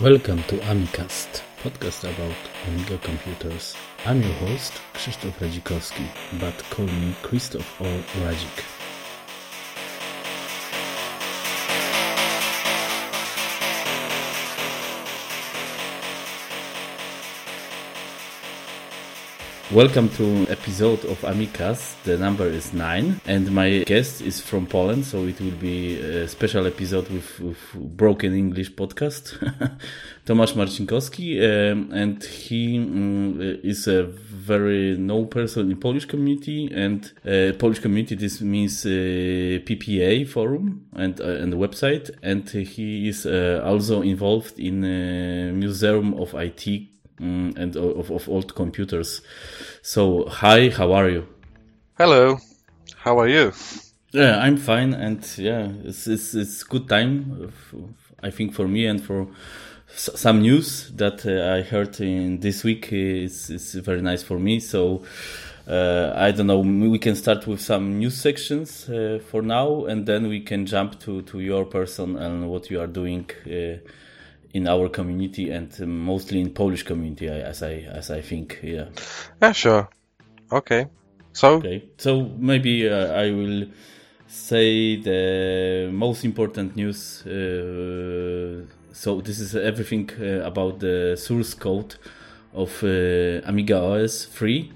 Welcome to Amicast, podcast about Amiga computers. I'm your host, Krzysztof Radzikowski, but call me Krzysztof or Radzik. Welcome to episode of Amicast. The number is nine, and my guest is from Poland, so it will be a special episode with, with broken English podcast. Tomasz Marcinkowski, um, and he um, is a very known person in Polish community, and uh, Polish community. This means uh, PPA forum and uh, and website, and he is uh, also involved in a museum of IT mm, and of, of old computers. So, hi, how are you? Hello, how are you? Yeah, I'm fine, and yeah, it's it's, it's good time. I think for me and for some news that uh, I heard in this week is is very nice for me. So. Uh, I don't know. We can start with some news sections uh, for now, and then we can jump to, to your person and what you are doing uh, in our community and mostly in Polish community, as I as I think. Yeah. Yeah, sure. Okay. So. Okay. So maybe uh, I will say the most important news. Uh, so this is everything uh, about the source code of uh, Amiga OS 3.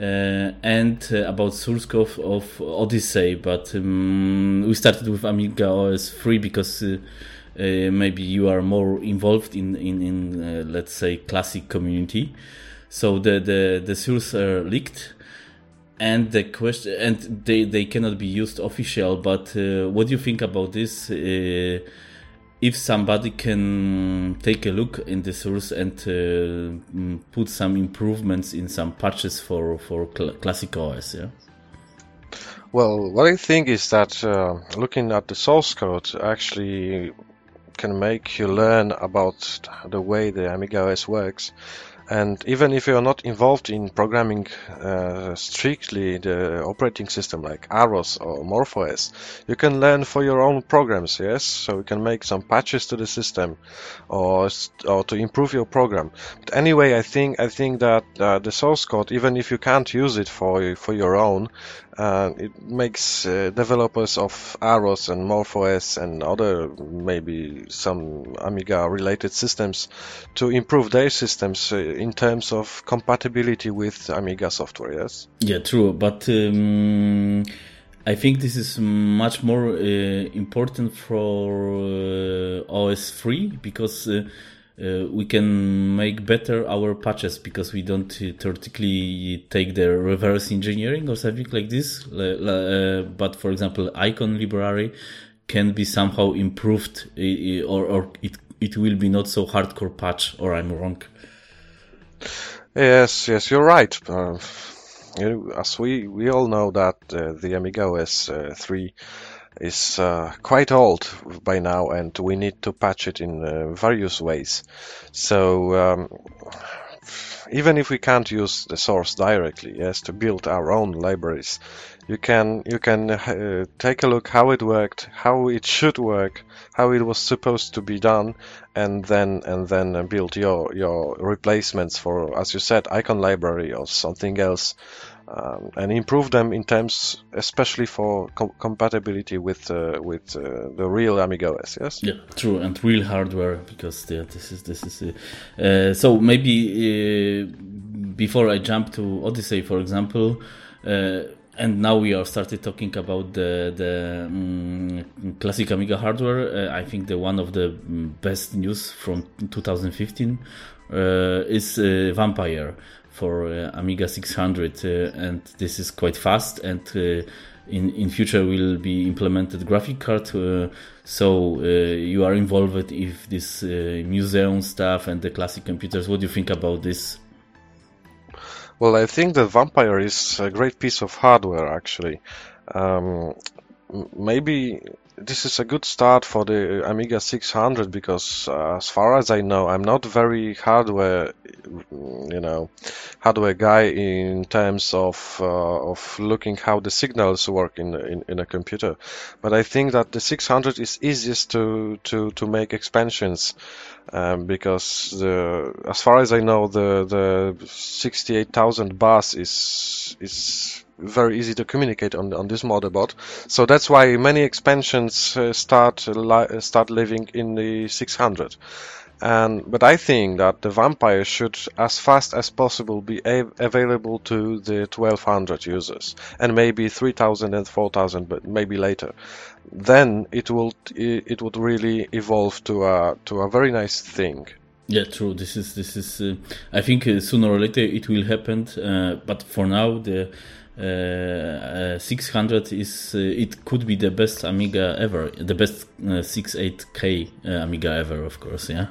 Uh, and uh, about source code of Odyssey, but um, we started with Amiga OS 3 because uh, maybe you are more involved in in, in uh, let's say classic community. So the the the source are leaked and the question and they they cannot be used official but uh, what do you think about this? Uh, if somebody can take a look in the source and uh, put some improvements in some patches for for cl classic os yeah? Well, what I think is that uh, looking at the source code actually can make you learn about the way the Amiga OS works. And even if you're not involved in programming uh, strictly the operating system like AROS or MorphOS, you can learn for your own programs, yes? So you can make some patches to the system or, or to improve your program. But anyway, I think I think that uh, the source code, even if you can't use it for for your own, uh, it makes uh, developers of AROS and MorphOS and other maybe some Amiga related systems to improve their systems uh, in terms of compatibility with Amiga software. Yes. Yeah, true. But um, I think this is much more uh, important for uh, OS 3 because uh, we can make better our patches because we don't theoretically take the reverse engineering or something like this. Uh, but for example, icon library can be somehow improved or, or it, it will be not so hardcore patch or I'm wrong. Yes, yes, you're right. Uh, as we, we all know that uh, the Amiga OS uh, 3 is uh, quite old by now and we need to patch it in uh, various ways. So um, even if we can't use the source directly, yes, to build our own libraries, you can you can uh, take a look how it worked, how it should work, how it was supposed to be done, and then and then build your your replacements for, as you said, icon library or something else um, and improve them in terms, especially for co- compatibility with uh, with uh, the real Amiga OS. Yes. Yeah, true, and real hardware because yeah, this is this is uh, uh so maybe uh, before I jump to Odyssey, for example. Uh, and now we are started talking about the the um, classic Amiga hardware. I think the one of the best news from 2015 is Vampire for uh, Amiga 600, uh, and this is quite fast. And uh, in in future will be implemented graphic card. so you are involved if this museum stuff and the classic computers. What do you think about this? Well, I think the Vampire is a great piece of hardware, actually. Um, maybe this is a good start for the Amiga 600 because, uh, as far as I know, I'm not very hardware, you know, hardware guy in terms of uh, of looking how the signals work in, in in a computer. But I think that the 600 is easiest to to to make expansions um, because the, as far as I know, the the 68,000 bus is is very easy to communicate on on this motherboard. So that's why many expansions uh, start li- start living in the 600. And but I think that the Vampire should, as fast as possible, be available to the 1200 users, and maybe 3000 and 4000, but maybe later. Then it will it would really evolve to a to a very nice thing. Yeah, true. This is this is. Uh, I think uh, sooner or later it will happen. Uh, but for now, the uh, uh, 600 is uh, it could be the best Amiga ever, the best 68K Amiga ever, of course. Yeah.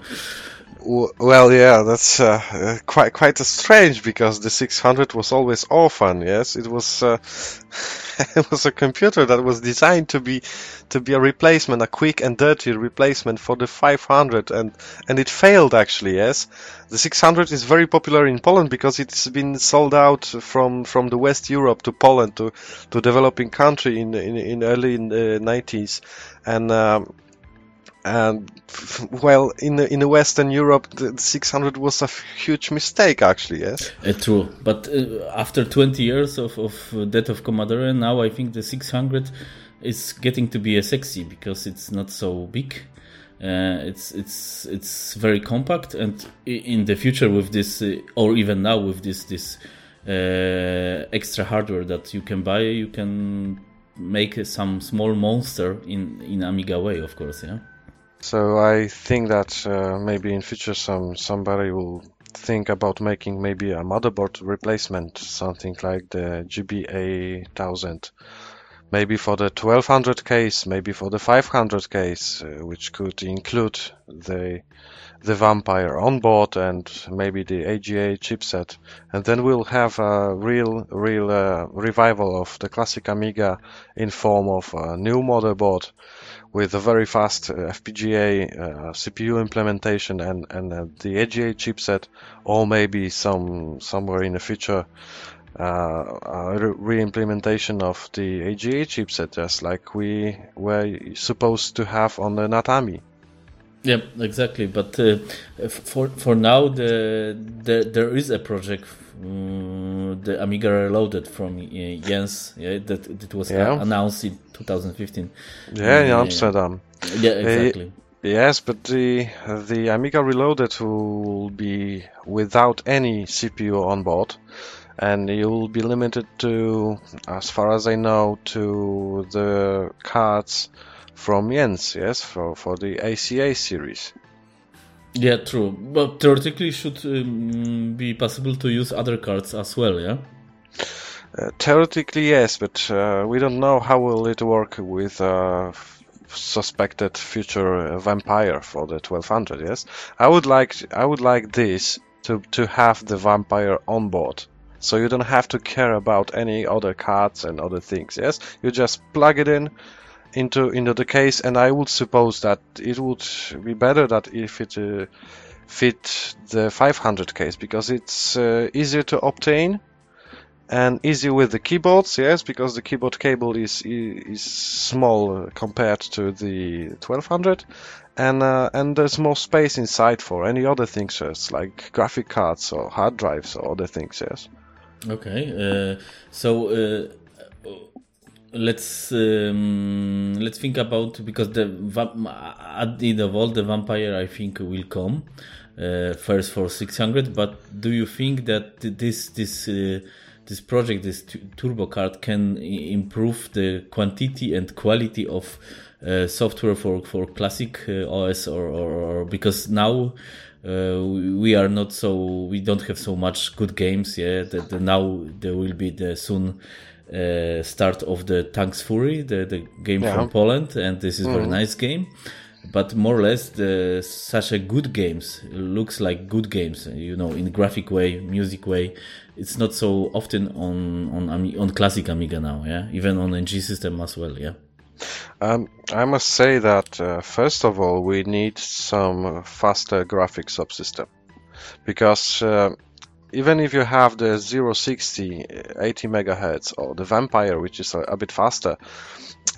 Well, yeah, that's uh, quite quite strange because the 600 was always orphan. Yes, it was uh, it was a computer that was designed to be to be a replacement, a quick and dirty replacement for the 500, and and it failed actually. Yes, the 600 is very popular in Poland because it's been sold out from from the West Europe to Poland to to developing country in in, in early in the 90s, and. Um, and well, in the, in the Western Europe, the 600 was a huge mistake, actually. Yes, uh, true. But uh, after 20 years of of death of Commodore, now I think the 600 is getting to be a sexy because it's not so big. Uh, it's it's it's very compact, and in the future with this, uh, or even now with this this uh, extra hardware that you can buy, you can make some small monster in in Amiga way, of course. Yeah. So I think that uh, maybe in future some somebody will think about making maybe a motherboard replacement, something like the GBA 1000. Maybe for the 1200 case, maybe for the 500 case, uh, which could include the the Vampire on board and maybe the AGA chipset, and then we'll have a real, real uh, revival of the classic Amiga in form of a new motherboard with a very fast uh, FPGA uh, CPU implementation and and uh, the AGA chipset, or maybe some somewhere in the future uh, re-implementation of the AGA chipset, just like we were supposed to have on the Natami. Yeah, exactly. But uh, for for now, the, the there is a project, the Amiga Reloaded from uh, Jens, yeah, that that was yeah. announced in 2015. Yeah, in Amsterdam. Yeah, exactly. Uh, yes, but the the Amiga Reloaded will be without any CPU on board, and you will be limited to, as far as I know, to the cards from Jens, yes, for, for the ACA series. Yeah, true. But theoretically, should um, be possible to use other cards as well, yeah. Uh, theoretically, yes, but uh, we don't know how will it work with uh, suspected future vampire for the 1200. Yes, I would like I would like this to to have the vampire on board, so you don't have to care about any other cards and other things. Yes, you just plug it in, into into the case, and I would suppose that it would be better that if it uh, fit the 500 case because it's uh, easier to obtain and easy with the keyboards. Yes, because the keyboard cable is is small compared to the 1200, and uh, and there's more space inside for any other things, yes, like graphic cards or hard drives or other things. Yes. Okay, uh, so uh, let's um, let's think about because the at the end of all the vampire I think will come uh, first for 600 but do you think that this this uh, this project this turbo card can improve the quantity and quality of uh, software for for classic uh, OS or, or, or, because now uh, we are not so we don't have so much good games yeah that now there will be the soon uh, start of the Tanks Fury, the, the game yeah. from Poland, and this is mm. very mm-hmm. nice game. But more or less, the such a good games looks like good games. You know, in graphic way, music way. It's not so often on on on classic Amiga now. Yeah, even on NG system as well. Yeah. Um, I must say that uh, first of all, we need some faster graphics subsystem because uh, even if you have the 060 80 megahertz or the Vampire, which is a, a bit faster,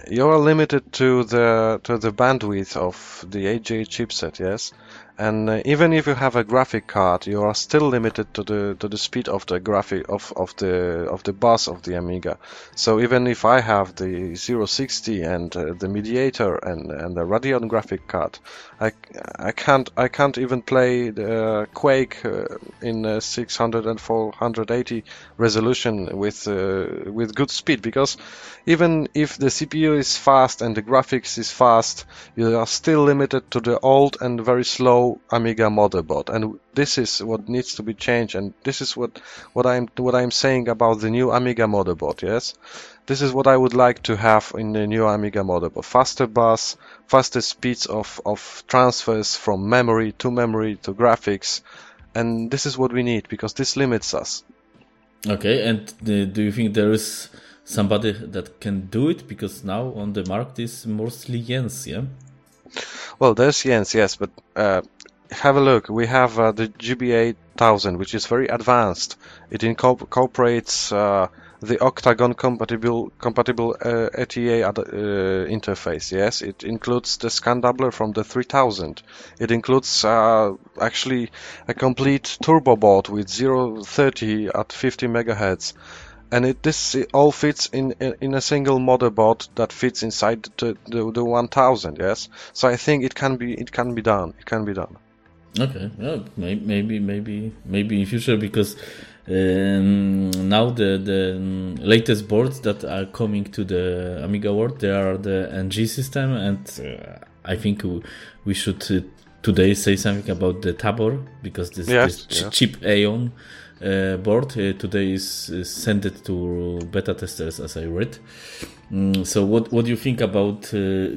you are limited to the to the bandwidth of the AGA chipset. Yes, and uh, even if you have a graphic card, you are still limited to the to the speed of the graphic of, of the of the bus of the Amiga. So even if I have the 060 and uh, the mediator and and the Radeon graphic card, I, I can't I can't even play the Quake uh, in uh, 600 and 480 resolution with uh, with good speed because even if the CPU is fast and the graphics is fast, you are still limited to the old and very slow Amiga motherboard, and this is what needs to be changed. And this is what what I'm what I'm saying about the new Amiga motherboard. Yes, this is what I would like to have in the new Amiga motherboard: faster bus, faster speeds of of transfers from memory to memory to graphics, and this is what we need because this limits us. Okay, and uh, do you think there is somebody that can do it? Because now on the market is mostly Jens, yeah. Well, there's Jens, yes, but uh, have a look. We have uh, the GBA 1000, which is very advanced. It incorporates uh, the Octagon compatible compatible uh, ATA uh, interface. Yes, it includes the scan doubler from the 3000. It includes uh, actually a complete turbo board with 030 at 50 megahertz and it this it all fits in, in, in a single motherboard that fits inside the, the, the 1000 yes? So i think it can be it can be done. It can be done. Okay yeah, maybe maybe maybe in future because um, now the the latest boards that are coming to the amiga world they are the ng system and uh, i think we should uh, today say something about the tabor because this, yes, this yeah. cheap aeon uh, board uh, today is, is sent it to beta testers as I read. Mm, so what what do you think about uh,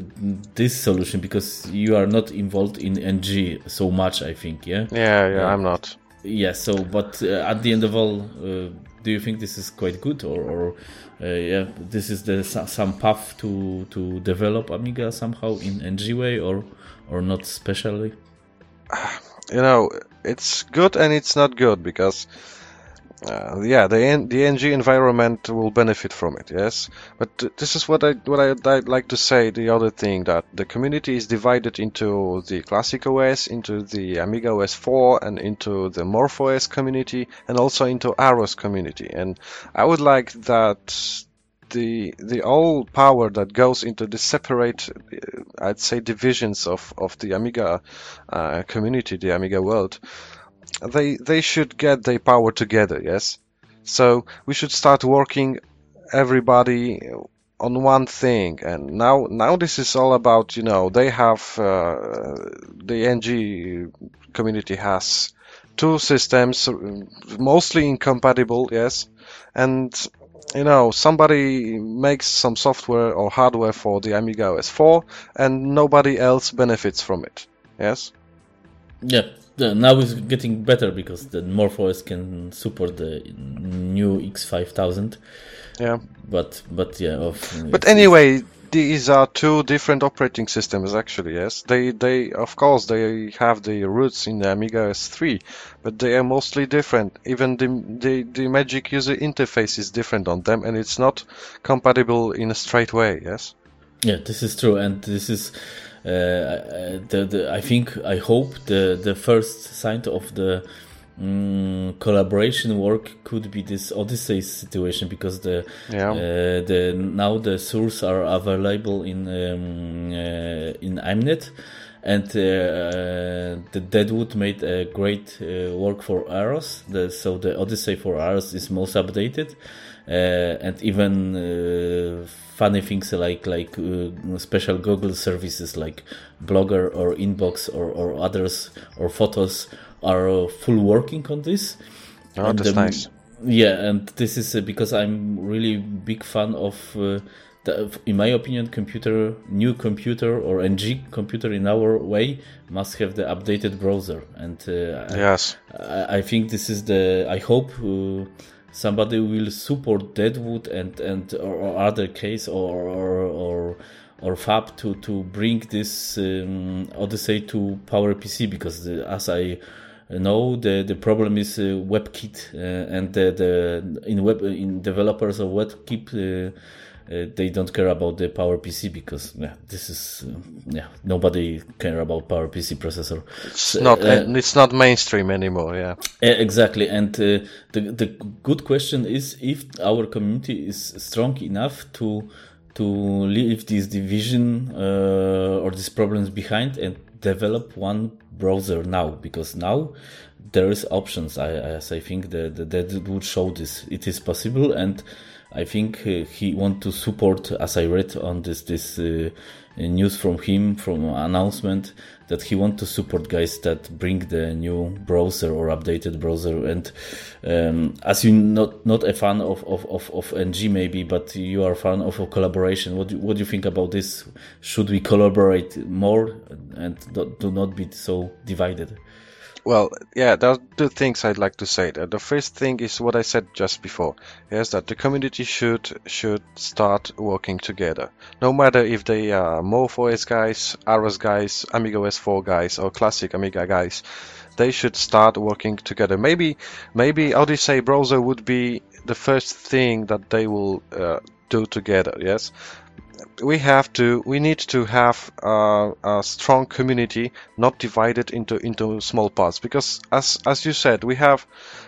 this solution? Because you are not involved in NG so much, I think. Yeah. Yeah, yeah, I'm not. Yeah. So, but uh, at the end of all, uh, do you think this is quite good, or, or uh, yeah, this is the some path to to develop Amiga somehow in NG way, or or not specially? You know, it's good and it's not good because uh, yeah, the the NG environment will benefit from it. Yes, but this is what I what I would like to say. The other thing that the community is divided into the Classic OS, into the Amiga OS 4, and into the MorphOS community, and also into AROS community. And I would like that the the all power that goes into the separate, uh, I'd say, divisions of of the Amiga uh, community, the Amiga world they they should get their power together. Yes, so we should start working everybody on one thing and now now this is all about you know they have uh, the ng community has two systems mostly incompatible yes? And you know somebody makes some software or hardware for the amiga os 4 and nobody else benefits from it yes? Yeah now it's getting better because the MorphOS can support the new X5000. Yeah. But but yeah. Of, but anyway, these are two different operating systems actually. Yes, they they of course they have the roots in the Amiga S3, but they are mostly different. Even the the the Magic user interface is different on them, and it's not compatible in a straight way. Yes. Yeah, this is true, and this is uh, the, the, I think I hope the the first sign of the um, collaboration work could be this Odyssey situation because the yeah. uh, the now the source are available in um, uh, in Aminet and uh, the Deadwood made a great uh, work for AROS. The, so the Odyssey for AROS is most updated, uh, and even funny things like like uh, special Google services like Blogger or Inbox or, or others or Photos are uh, full working on this. Oh, and, that's um, nice. Yeah, and this is uh, because I'm really big fan of. Uh, the, in my opinion, computer, new computer or NG computer in our way must have the updated browser, and uh, yes, I, I, think this is the. I hope uh, somebody will support Deadwood and and or, other case or or, or or Fab to to bring this um, Odyssey to PowerPC because the, as I know the the problem is uh, WebKit uh, and the, the in web in developers of WebKit uh, uh, they don't care about the PowerPC because yeah, this is uh, yeah nobody care about PowerPC processor. It's not uh, it's not mainstream anymore. Yeah, exactly. And the the good question is if our community is strong enough to to leave this division or these problems behind and develop one browser now because now there is options. I as I think that that would show this it is possible and I think uh, he want to support, as I read on this this uh, news from him from announcement that he want to support guys that bring the new browser or updated browser. And um, as you not not a fan of, of, of, of NG maybe, but you are a fan of a collaboration. What do, what do you think about this? Should we collaborate more and do not be so divided? Well, yeah, there are two things I'd like to say. The first thing is what I said just before. is that the community should should start working together. No matter if they are MorphOS guys, AROS guys, Amiga OS4 guys, or classic Amiga guys, they should start working together. Maybe maybe Odyssey browser would be the first thing that they will uh, do together. Yes, we have to we need to have a, strong community not divided into into small parts. Because as as you said we have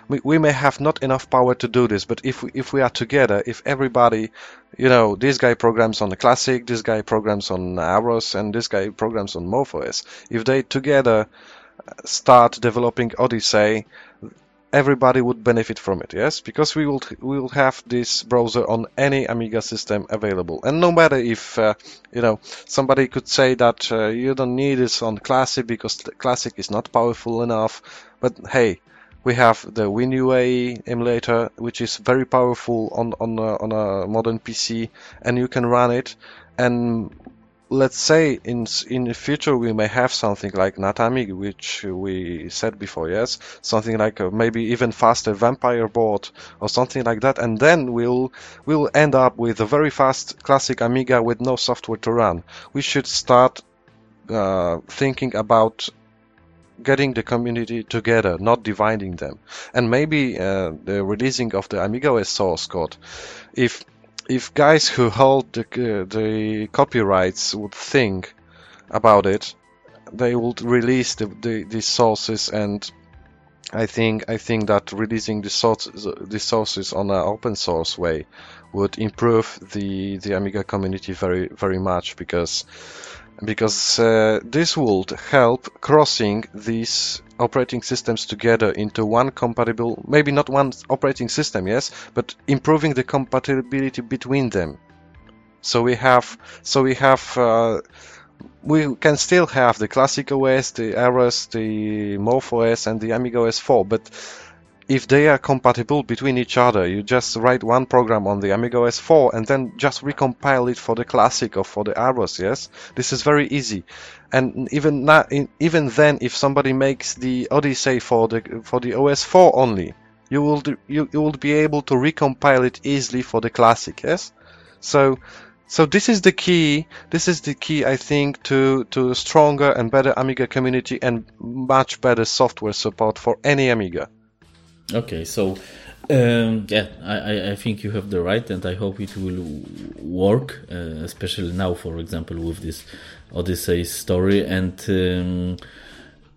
we, we may have not enough power to do this but if we, if we are together if everybody you know this guy programs on the classic this guy programs on AROS and this guy programs on MorphOS if they together start developing Odyssey everybody would benefit from it, yes? Because we will we will have this browser on any Amiga system available, and no matter if uh, you know somebody could say that uh, you don't need this on Classic because Classic is not powerful enough, but hey. We have the WinUAE emulator, which is very powerful on on a, on a modern PC, and you can run it. And let's say in in the future we may have something like Natami, which we said before, yes, something like a, maybe even faster Vampire board or something like that, and then we'll we'll end up with a very fast classic Amiga with no software to run. We should start uh, thinking about getting the community together, not dividing them, and maybe uh, the releasing of the Amiga OS source code. If if guys who hold the, uh, the copyrights would think about it, they would release the, the, the sources and I think I think that releasing the sources the sources on an open source way would improve the the Amiga community very very much because because uh, this would help crossing these operating systems together into one compatible, maybe not one operating system, yes, but improving the compatibility between them. So we have, so we have, uh, we can still have the classic OS, the AROS, the MorphOS, and the Amiga OS 4, but if they are compatible between each other, you just write one program on the Amiga OS 4 and then just recompile it for the classic or for the AROS, yes? This is very easy. And even not, even then, if somebody makes the Odyssey for the for the OS 4 only, you will do, you, you will be able to recompile it easily for the classic, yes? So so this is the key. This is the key, I think, to to stronger and better Amiga community and much better software support for any Amiga. Okay, so um, yeah, I, I think you have the right, and I hope it will work, uh, especially now, for example, with this Odyssey story. And um,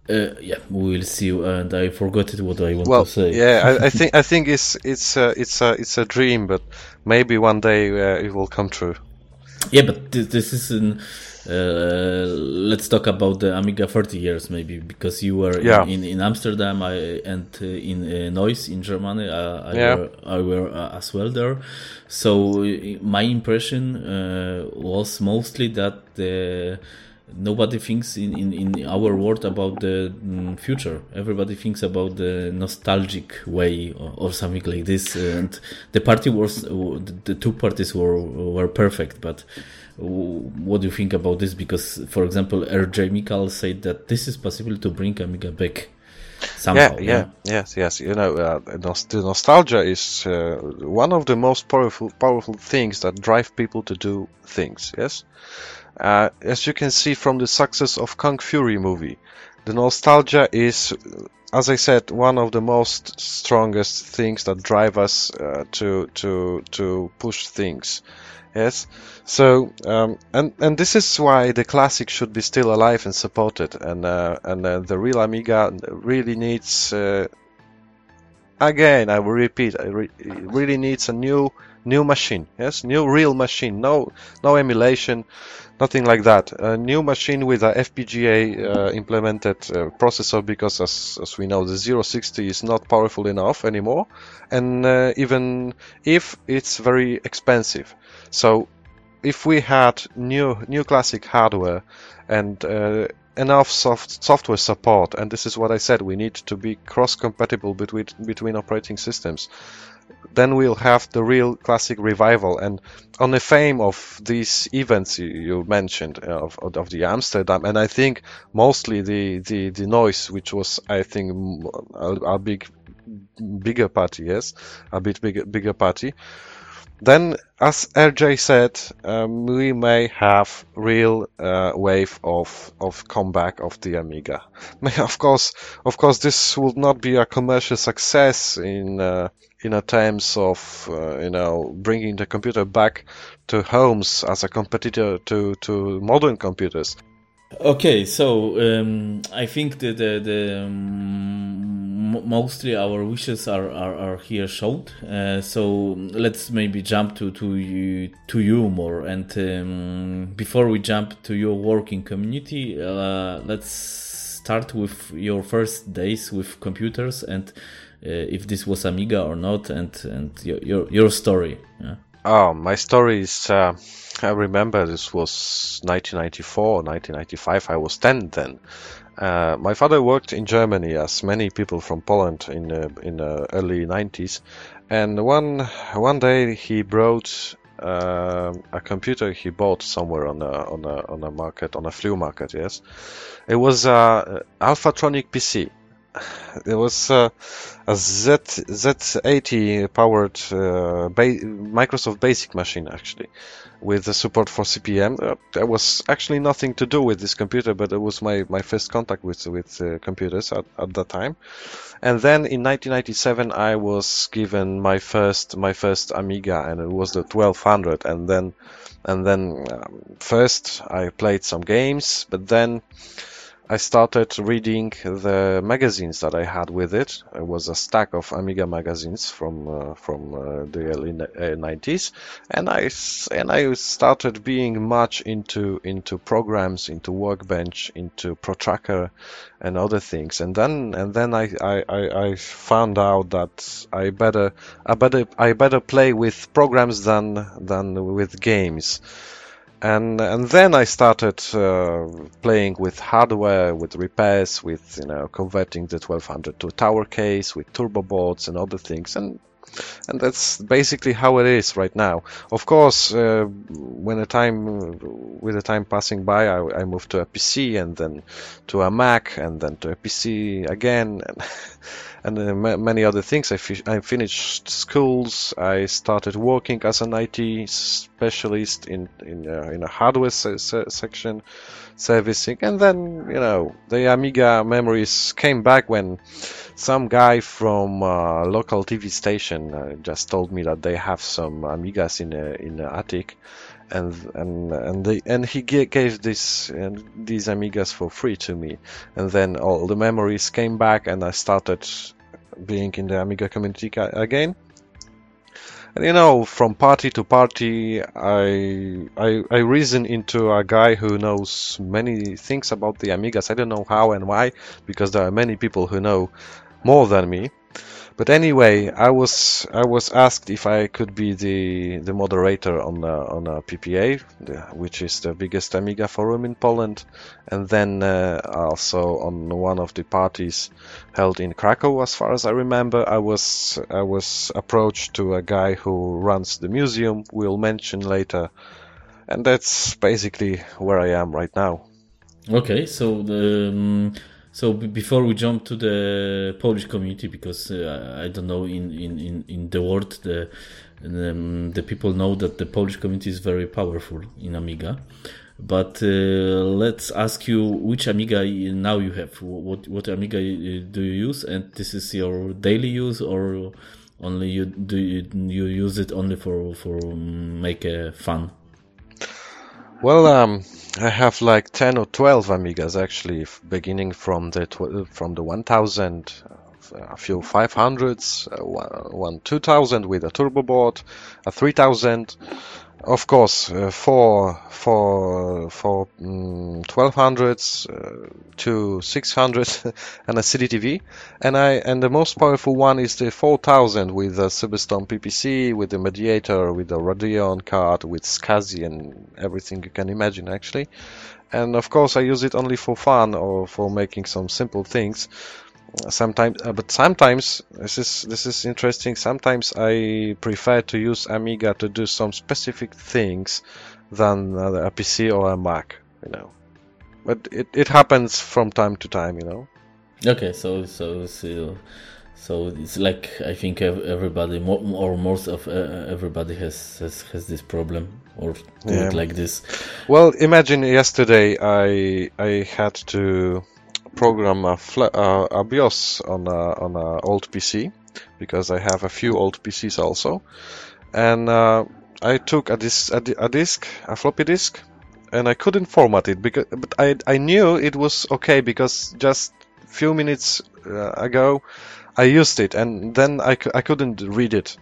uh, yeah, we will see. And I forgot it what I want well, to say. yeah, I, I, think I think it's it's a, it's a it's a dream, but maybe one day uh, it will come true. Yeah, but this, this is an uh, let's talk about the Amiga 30 years, maybe because you were yeah. in, in, in, Amsterdam I, and uh, in uh, Neuss in Germany. Uh, I, yeah. were, I were as well there. So my impression was mostly that the nobody thinks in, in, in our world about the mm, future. Everybody thinks about the nostalgic way or, or something like this. And the party was the two parties were were perfect, but what do you think about this? Because, for example, RJ Mical said that this is possible to bring Amiga back. Somehow, yeah, yeah, yes, yes. You know, uh, the nostalgia is uh, one of the most powerful, powerful things that drive people to do things. Yes, uh, as you can see from the success of Kung Fury movie, the nostalgia is, as I said, one of the most strongest things that drive us uh, to to to push things. Yes, so um, and and this is why the classic should be still alive and supported, and uh, and uh, the real Amiga really needs. Uh, again, I will repeat, it really needs a new new machine. Yes, new real machine. No no emulation, nothing like that. A new machine with a FPGA uh, implemented uh, processor because, as as we know, the 060 is not powerful enough anymore, and uh, even if it's very expensive. So if we had new new classic hardware and uh, enough soft software support, and this is what I said, we need to be cross-compatible between between operating systems. Then we'll have the real classic revival. And on the fame of these events you, mentioned uh, of, of the Amsterdam, and I think mostly the, the, the Neuss, which was I think a, a big bigger party, yes, a bit bigger bigger party. Then, as RJ said, um, we may have real uh, wave of of comeback of the Amiga. of course, of course, this will not be a commercial success in uh, in terms of uh, you know bringing the computer back to homes as a competitor to to modern computers. Okay, so um, I think that the, the um, mostly our wishes are, are, are here showed. Uh, so let's maybe jump to to you, to you more. And um, before we jump to your working community, uh, let's start with your first days with computers and uh, if this was Amiga or not, and and your your, your story. Yeah. Oh, my story is. Uh I remember this was 1994, 1995. I was 10 then. Uh, my father worked in Germany, as many people from Poland in uh, in the early 90s. And one one day he brought uh, a computer he bought somewhere on a on a on a market on a flea market. Yes, it was a Alphatronic PC. It was uh, a Z Z80 powered uh, ba Microsoft Basic machine actually, with the support for CP/M. Uh, there was actually nothing to do with this computer, but it was my, my first contact with with uh, computers at, at that time. And then in 1997, I was given my first my first Amiga, and it was the 1200. And then and then um, first I played some games, but then I started reading the magazines that I had with it. It was a stack of Amiga magazines from uh, from uh, the early 90s, uh, and I and I started being much into into programs, into Workbench, into ProTracker, and other things. And then and then I, I, I found out that I better I better I better play with programs than than with games and and then I started uh, playing with hardware, with repairs, with you know converting the 1200 to a tower case, with turbo boards and other things, and and that's basically how it is right now. Of course, uh, when the time with the time passing by, I, I, moved to a PC and then to a Mac and then to a PC again. And uh, many other things. I, fi- I finished schools. I started working as an IT specialist in in, uh, in a hardware se- se- section, servicing, and then you know the Amiga memories came back when some guy from a local TV station uh, just told me that they have some Amigas in a, in the attic and and and and he gave this uh, these Amigas for free to me, and then all the memories came back, and I started being in the Amiga community again. And you know, from party to party, I, I I reason into a guy who knows many things about the Amigas. I don't know how and why, because there are many people who know more than me. But anyway, I was I was asked if I could be the the moderator on a, on a PPA, which is the biggest Amiga forum in Poland, and then uh, also on one of the parties held in Krakow, as far as I remember. I was I was approached to a guy who runs the museum. We'll mention later, and that's basically where I am right now. Okay, so the. Um So before we jump to the Polish community, because uh, I don't know in, in, in, in the world the um, the people know that the Polish community is very powerful in Amiga. But uh, let's ask you which Amiga now you have. What what Amiga do you use, and this is your daily use, or only you do you, you use it only for for make a fun? Well, um, I have like ten or twelve Amigas actually, beginning from the from the 1000 a few 500s, uh, one 2000 with a turbo board, a 3000, of course, uh, for for for um, 1200s uh, to 600 and a CDTV, and I and the most powerful one is the 4000 with a Cyberstorm PPC, with the mediator, with the Radeon card, with SCSI and everything you can imagine actually. And of course, I use it only for fun or for making some simple things sometimes uh, but sometimes this is this is interesting. Sometimes i prefer to use amiga to do some specific things than uh, a pc or a mac you know. But it, it happens from time to time you know. Okay so so so so it's like i think everybody or most of uh, everybody has, has has this problem or yeah. like this. Well imagine yesterday i i had to program a, uh, a BIOS on a, on a old PC because I have a few old PCs also, and uh, I took a disk, a, a disk, a floppy disk, and I couldn't format it because, but I I knew it was okay because just few minutes uh, ago I used it and then I, I couldn't read it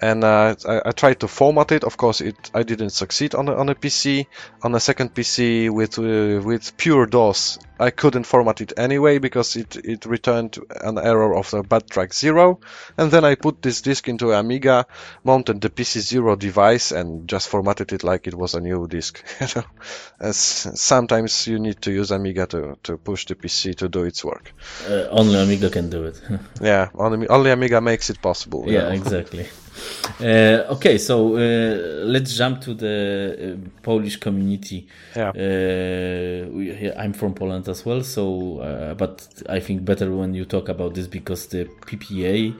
and uh, I, I, tried to format it. Of course, it I didn't succeed on a, on a PC. On a second PC with uh, with pure DOS, I couldn't format it anyway because it it returned an error of the bad track zero. And then I put this disk into Amiga, mounted the PC zero device, and just formatted it like it was a new disk. As sometimes you need to use Amiga to, to push the PC to do its work. Uh, only Amiga can do it. yeah, only, only Amiga makes it possible. Yeah, know? exactly. Uh, okay, so uh, let's jump to the uh, Polish community. Yeah. Uh, we, I'm from Poland as well, so uh, but I think better when you talk about this because the PPA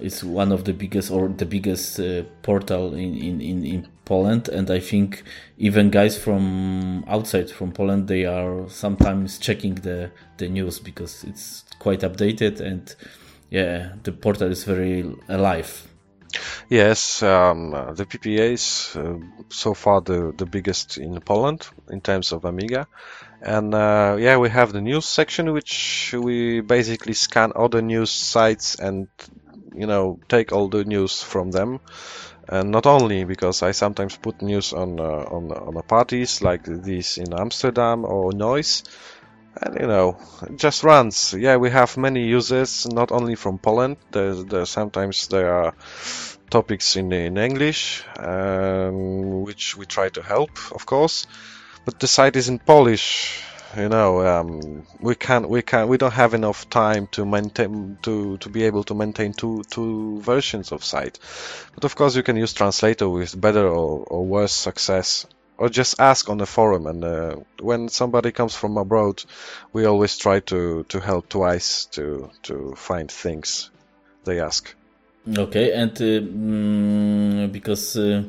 is one of the biggest or the biggest uh, portal in, in, in, in Poland, and I think even guys from outside from Poland they are sometimes checking the the news because it's quite updated and yeah, the portal is very alive. Yes, um, the PPA is uh, so far the, the biggest in Poland in terms of Amiga. And uh, yeah, we have the news section, which we basically scan all the news sites and you know take all the news from them. And not only because I sometimes put news on uh, on on parties like this in Amsterdam or Neuss, and you know just runs. Yeah we have many users not only from poland. There's, there's sometimes there are topics in, in english um, which we try to help of course but the site is in polish you know um, we can't we can't we don't have enough time to maintain to to be able to maintain two two versions of site but of course you can use translator with better or, or worse success or just ask on the forum. And uh, when somebody comes from abroad, we always try to, to help twice to to find things they ask. Okay, and uh, mm, because uh,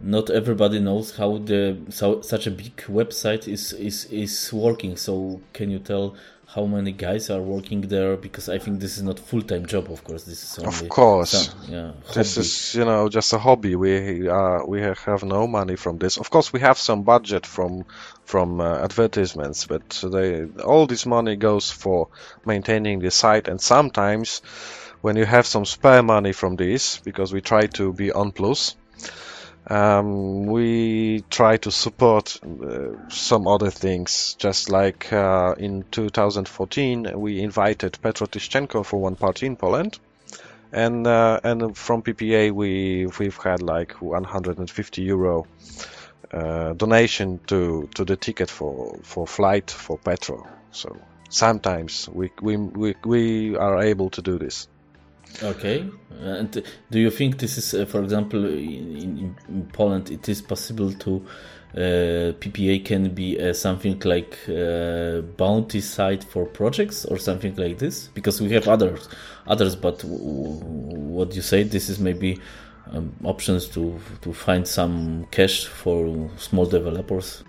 not everybody knows how the so, such a big website is is is working, so can you tell how many guys are working there because I think this is not full time job. Of course, this is only of course. Some, yeah, this is you know just a hobby. We uh, we have no money from this. Of course, we have some budget from from uh, advertisements, but they all this money goes for maintaining the site. And sometimes, when you have some spare money from this, because we try to be on plus um, we try to support uh, some other things, just like uh, in 2014 we invited Petro Tschtschenko for one party in Poland, and uh, and from PPA we we've had like 150 euro uh, donation to to the ticket for for flight for Petro. So sometimes we we we, we are able to do this. Okay, and do you think this is, uh, for example, in, in, Poland, it is possible to uh, PPA can be uh, something like uh, bounty site for projects or something like this? Because we have others, others, but what you say, this is maybe um, options to to find some cash for small developers.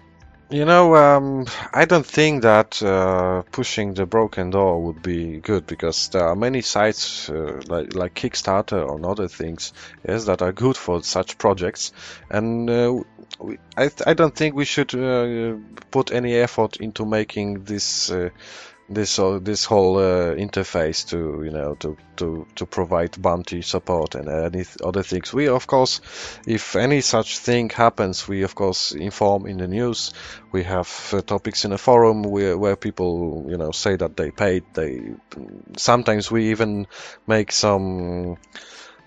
You know, um, I don't think that uh, pushing the broken door would be good because there are many sites uh, like, like Kickstarter or other things, yes, that are good for such projects, and uh, we, I, I don't think we should uh, put any effort into making this uh, this uh, this whole uh, interface to you know to to to provide bounty support and any other things. We of course, if any such thing happens, we of course inform in the news. We have uh, topics in a forum where where people you know say that they paid. They sometimes we even make some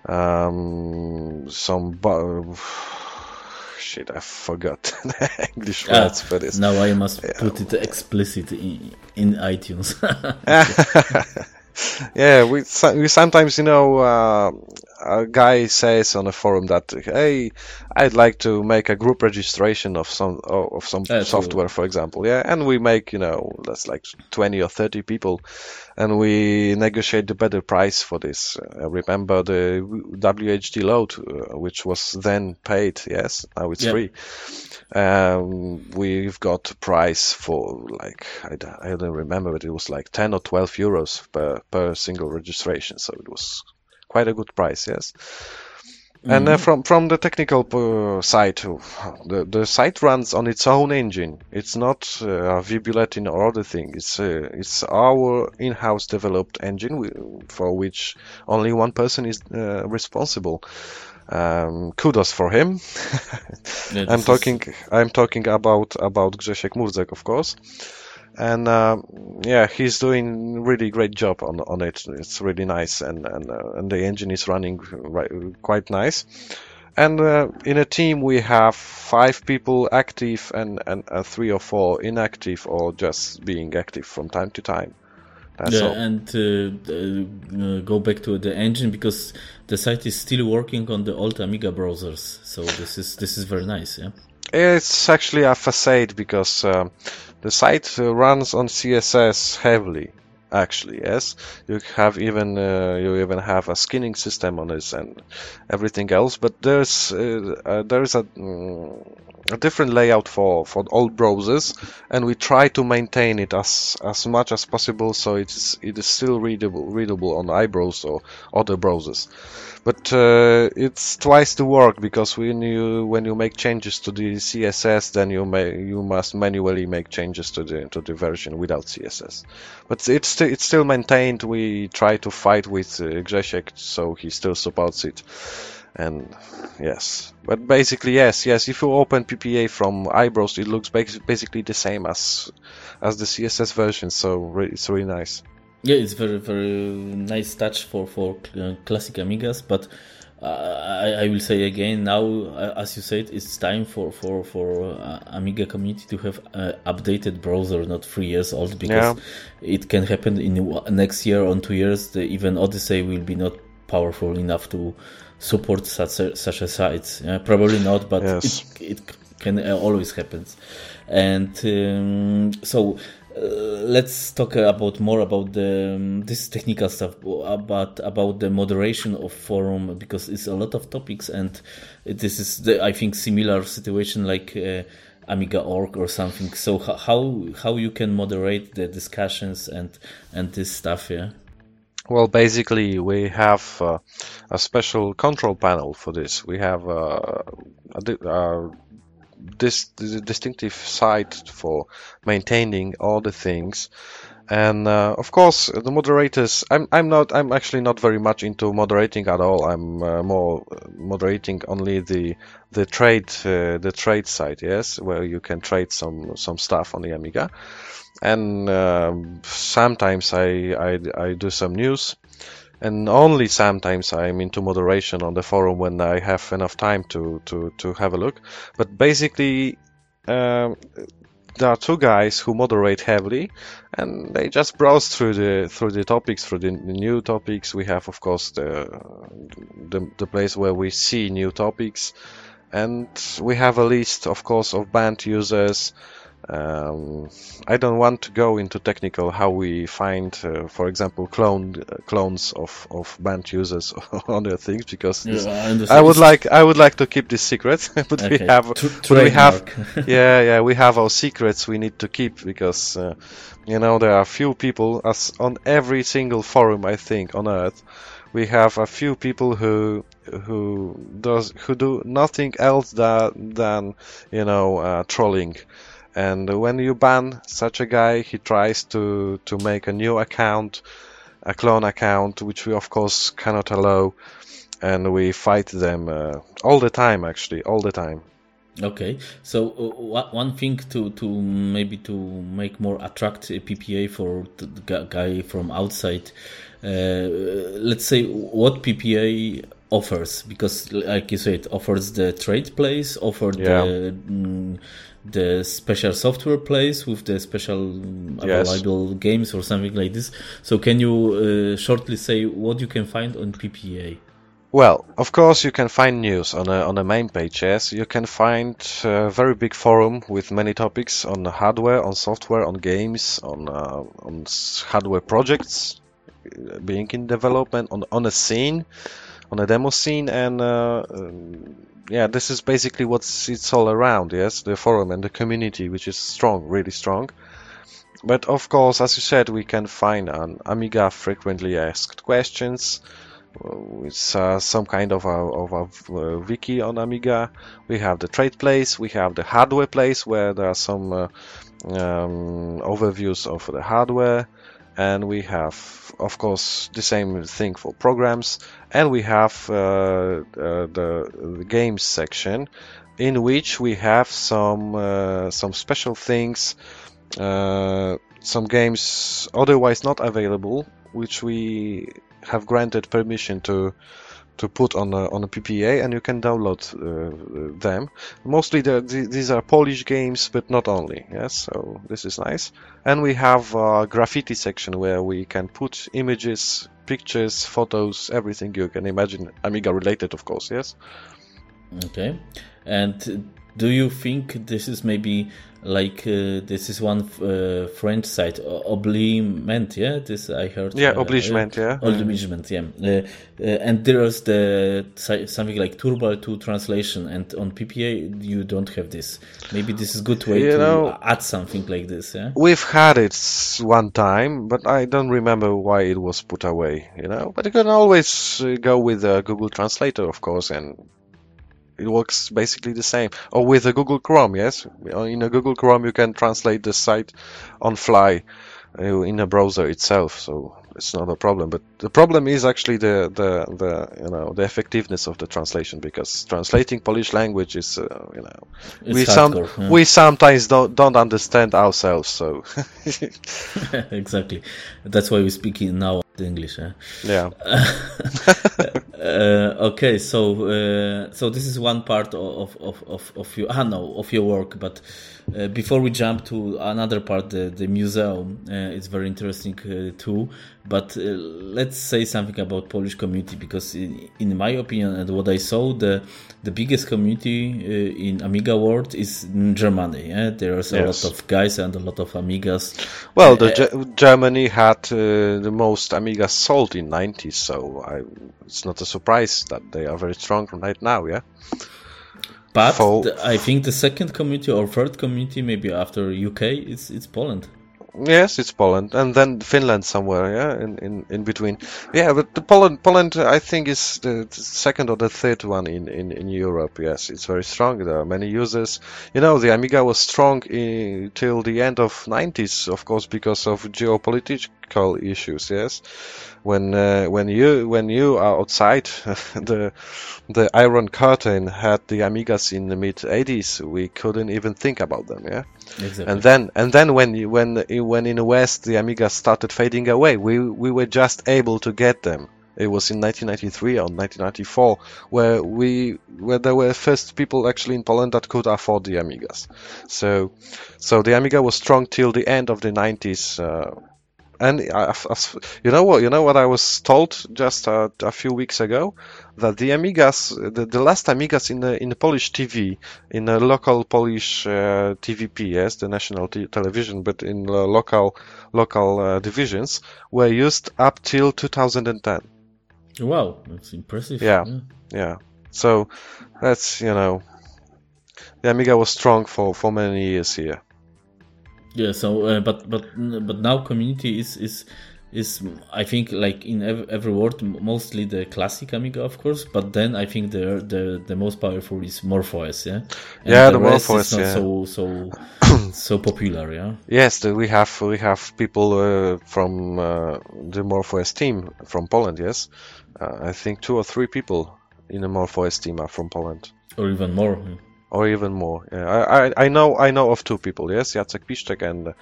um, some. Shit, I forgot the English ah, words for this. Now I must yeah. put it explicit in, in iTunes. yeah, we we sometimes you know uh, a guy says on a forum that hey, I'd like to make a group registration of some of some software, for example. Yeah, and we make you know that's like twenty or thirty people, and we negotiate the better price for this. Uh, remember the WHDLoad, uh, which was then paid. Yes, now it's free. Um, we've got price for like I don't, I don't remember, but it was like ten or twelve euros per per single registration. So it was quite a good price. Yes. And uh, mm-hmm. from from the technical uh, side, the the site runs on its own engine. It's not uh, a vBulletin or other thing. It's uh, it's our in-house developed engine for which only one person is uh, responsible. Um, kudos for him. yeah, I'm talking. Is... I'm talking about about Grzesiek Murzek, of course, and uh, yeah, he's doing really great job on on it. It's really nice, and and uh, and the engine is running right, quite nice. And uh, in a team, we have five people active and, and uh, three or four inactive or just being active from time to time. That's yeah, all. and uh, uh, go back to the engine because the site is still working on the old Amiga browsers. So this is this is very nice. Yeah. It's actually a facade because uh, the site runs on CSS heavily. Actually, yes, you have even uh, you even have a skinning system on this and everything else. But there's uh, uh, there is a mm, a different layout for, for all browsers and we try to maintain it as as much as possible so it's it is still readable readable on iBrowse or other browsers but uh, it's twice the work because when you when you make changes to the CSS then you may you must manually make changes to the to the version without CSS but it's it's still maintained. We try to fight with uh, Grzesiek so he still supports it. And yes. But basically yes yes if you open ppa from iBrowse it looks basically the same as as the css version so it's really nice yeah it's very very nice touch for for uh, classic amigas but uh, I, I, will say again now uh, as you said it's time for for for uh, amiga community to have an updated browser not three years old because yeah. it can happen in next year or two years the, even odyssey will be not powerful enough to support such a, such a sites. Yeah, probably not, but yes. it, it can uh, always happen. And um, so uh, let's talk about more about the um, this technical stuff about about the moderation of forum because it's a lot of topics and this is the, I think similar situation like uh, Amiga org or something. So how how you can moderate the discussions and and this stuff, yeah. Well, basically, we have uh, a special control panel for this. We have uh, a, a this, this distinctive site for maintaining all the things. And uh, of course, the moderators. I'm I'm not. I'm actually not very much into moderating at all. I'm uh, more moderating only the the trade uh, the trade site. Yes, where you can trade some some stuff on the Amiga and uh, sometimes I, I, I do some news and only sometimes I'm into moderation on the forum when I have enough time to, to, to have a look. But basically, um, there are two guys who moderate heavily, and they just browse through the through the topics, through the, new topics. We have, of course, the, the the place where we see new topics, and we have a list, of course, of banned users. Um, I don't want to go into technical how we find, uh, for example, clone uh, clones of, of banned users on other things because Yeah, this- I. I would like I would like to keep this secret, but we have but we have yeah yeah we have our secrets we need to keep because uh, you know there are few people as on every single forum I think on earth we have a few people who who does who do nothing else than than you know uh, trolling and when you ban such a guy he tries to to make a new account a clone account which we of course cannot allow. And we fight them uh, all the time actually all the time. Okay, so uh, one thing to, to maybe to make more attractive PPA for the gu- guy from outside, uh, let's say what PPA offers because, like you said, offers the trade place, offer Yeah. the mm, the special software place with the special Yes. available games or something like this. So can you uh, shortly say what you can find on PPA? Well, of course, you can find news on a on a main page. Yes, you can find a very big forum with many topics on hardware, on software, on games, on uh, on hardware projects uh, being in development, on on a scene, on a demo scene, and uh, um, yeah, this is basically what's it's all around. Yes, the forum and the community, which is strong, really strong. But of course, as you said, we can find on Amiga frequently asked questions. Uh, It's uh, some kind of a, of a uh, wiki on Amiga. We have the trade place, we have the hardware place where there are some uh, um, overviews of the hardware, and we have, of course, the same thing for programs, and we have uh, uh, the, the games section, in which we have some uh, some special things, uh, some games otherwise not available, which we have granted permission to to put on a, on a PPA, and you can download uh, them. Mostly, the, th- these are Polish games, but not only. Yes, so this is nice. And we have a graffiti section where we can put images, pictures, photos, everything you can imagine, Amiga related, of course. Yes. Okay. And do you think this is maybe like uh, this is one uh, French site, Obligement? Yeah, this I heard. Yeah, Obligement, yeah. uh, Obligement, yeah. Uh, uh, and there's the something like Turbo 2 translation, and on PPA you don't have this. Maybe this is good way You to know- add something like this. Yeah. We've had it one time, but I don't remember why it was put away, you know. But you can always go with Google Translator, of course, and it works basically the same. Or with a Google Chrome, yes. In a Google Chrome, you can translate the site on fly uh, in a browser itself, so it's not a problem. But the problem is actually the the, the you know the effectiveness of the translation because translating Polish language is uh, you know It's we some yeah. we sometimes don't don't understand ourselves, so exactly. That's why we speak in now English. Eh? yeah. Uh, okay, so uh, so this is one part of of of of your ah no of your work, but uh, before we jump to another part, the the museum, uh, it's very interesting uh, too. But uh, let's say something about Polish community because in, in my opinion and what I saw, the the biggest community uh, in Amiga world is in Germany. Yeah, there's a Yes. lot of guys and a lot of Amigas. Well, the Uh, Ge- Germany had uh, the most Amigas sold in 90s, so I, it's not a surprise that they are very strong right now. Yeah. But the, I think the second community or third community, maybe after UK, it's it's Poland. Yes, it's Poland, and then Finland somewhere, yeah, in, in, in between. Yeah, but the Poland, Poland, I think is the, the second or the third one in, in, in Europe. Yes, it's very strong. There are many users. You know, the Amiga was strong in, till the end of 90s, of course, because of geopolitical issues. Yes, when uh, when you when you are outside the the Iron Curtain had the Amigas in the mid 80s, we couldn't even think about them. Yeah. Exactly. And then, and then when you, when when in the West the Amigas started fading away, we we were just able to get them It was in 1993 or 1994 where we where there were first people actually in Poland that could afford the Amigas. So so the Amiga was strong till the end of the 90s. Uh, and as, as, you know what you know what I was told just a, a few weeks ago that the Amigas the, the last Amigas in the in the Polish TV in the local Polish uh, TVP yes the national t- television but in local local uh, divisions were used up till 2010. Wow, that's impressive. Yeah, yeah. yeah. So that's you know the Amiga was strong for for many years here. Yeah. So, uh, but but but now community is is is I think like in every, every world mostly the classic Amiga, of course. But then I think the the the most powerful is MorphOS. Yeah. And yeah, the, the MorphOS. yeah. So so so popular. Yeah. Yes, we have we have people uh, from uh, the MorphOS team from Poland. Yes, uh, I think two or three people in the MorphOS team are from Poland. Or even more or even more. Yeah, I, I, I know I know of two people. Yes, Jacek Piszczek and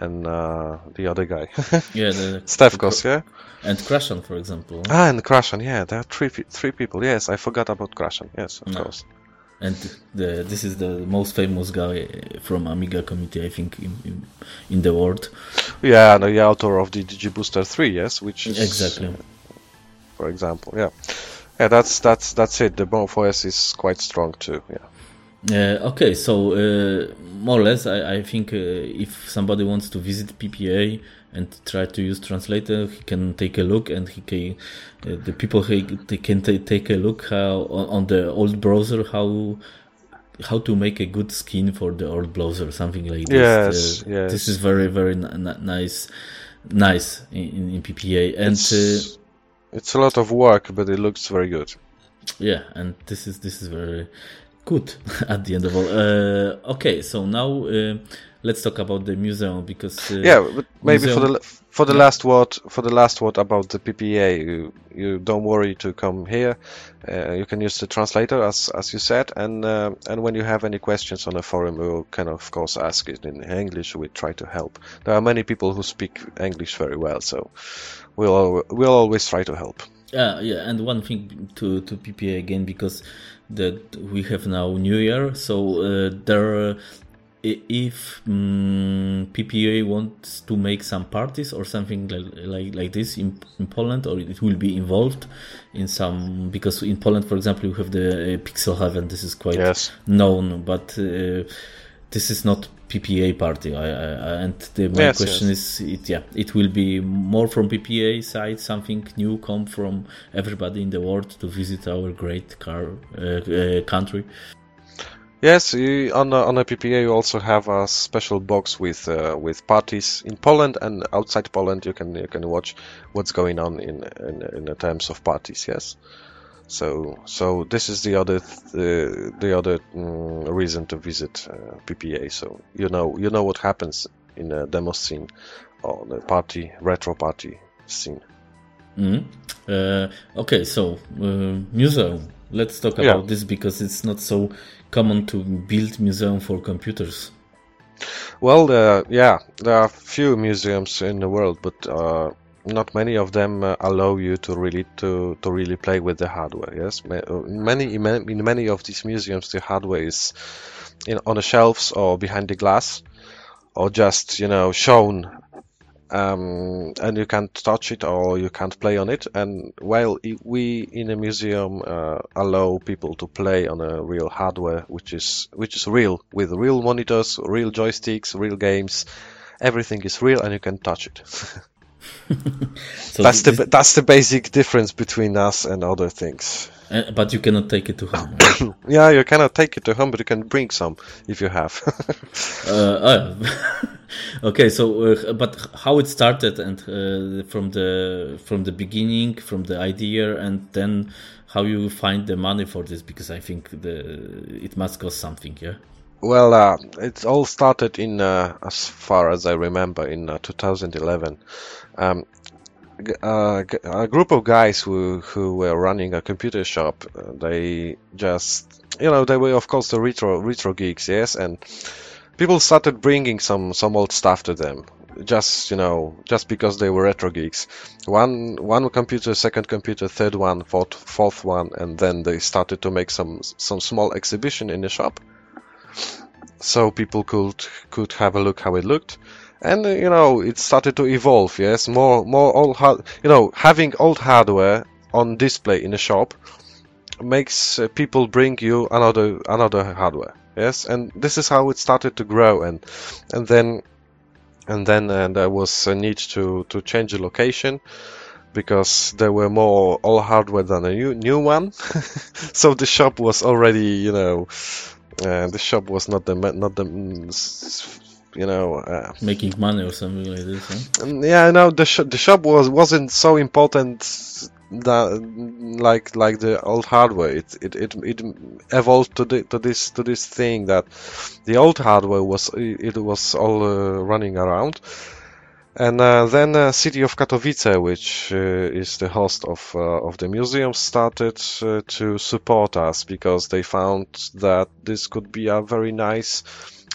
and uh, the other guy. yeah, the, Stefkos. yeah, and Krashan, for example. Ah, and Krashan. Yeah, there are three three people. Yes, I forgot about Krashan. Yes, of no. course. And the, this is the most famous guy from Amiga community, I think, in, in, in the world. Yeah, the author of the DigiBooster 3, yes, which is, exactly. For example, yeah, yeah, that's that's that's it. The MorphOS is quite strong too. Yeah. Uh, okay, so uh, more or less, I, I think uh, if somebody wants to visit PPA and try to use translator, he can take a look, and he can uh, the people he, they can take a look how on, the old browser how how to make a good skin for the old browser, something like this. Yes, uh, yes. This is very very n- nice, nice in, in PPA, and it's, uh, it's a lot of work, but it looks very good. Yeah, and this is this is very good at the end of all. Uh, okay, so now uh, let's talk about the museum because uh, yeah, but maybe museum... for the for the yeah. last word for the last word about the PPA, you, you don't worry to come here. Uh, you can use the translator as as you said, and uh, and when you have any questions on the forum, we can of course ask it in English. We try to help. There are many people who speak English very well, so we'll we'll always try to help. Yeah, yeah, and one thing to to PPA again because that we have now New Year, so uh, there. if um, mm, PPA wants to make some parties or something like like, like this in, in Poland, or it will be involved in some because in Poland, for example, you have the uh, Pixel Heaven. This is quite yes. known, but uh, this is not PPA party. I, I, and the, my yes, question yes. is, it, yeah, it will be more from PPA side, something new come from everybody in the world to visit our great car uh, uh, country. Yes, you, on a, on a PPA you also have a special box with uh, with parties in Poland and outside Poland. You can you can watch what's going on in in, in terms of parties. Yes. So so this is the other th- the other mm, reason to visit uh, PPA. So you know you know what happens in the demo scene or the party retro party scene. Mm-hmm. Uh, okay, so uh, museum. Let's talk about yeah. this because it's not so common to build museum for computers. Well, uh, yeah, there are few museums in the world, but uh, not many of them uh, allow you to really to, to really play with the hardware. Yes, uh, many in many of these museums the hardware is in, on the shelves or behind the glass, or just you know shown, um, and you can't touch it or you can't play on it. And while we in a museum uh, allow people to play on a real hardware, which is which is real with real monitors, real joysticks, real games, everything is real and you can touch it. so that's the this... that's the basic difference between us and other things. Uh, but you cannot take it to home. Right? yeah, you cannot take it to home, but you can bring some if you have. uh, oh. okay, so uh, but how it started and uh, from the from the beginning, from the idea, and then how you find the money for this? Because I think the it must cost something, yeah. Well, uh, it all started in, uh, as far as I remember, in uh, 2011. Um, uh, a group of guys who who were running a computer shop. Uh, they just, you know, they were of course the retro retro geeks, yes, and people started bringing some some old stuff to them. just you know just because they were retro geeks. One one computer, second computer, third one, fourth fourth one, and then they started to make some some small exhibition in the shop, so people could could have a look how it looked. And uh, you know it started to evolve. Yes, more more old hard, you know having old hardware on display in a shop makes uh, people bring you another another hardware yes and this is how it started to grow and and then and then uh, there was a need to to change the location because there were more all hardware than a new new one so the shop was already you know uh, the shop was not the not the you know uh, making money or something like this huh? yeah no the, sh- the shop was wasn't so important that like like the old hardware it it, it, it evolved to, the, to this to this thing that the old hardware was it was all uh, running around and uh, then uh, city of Katowice, which uh, is the host of uh, of the museum, started uh, to support us because they found that this could be a very nice,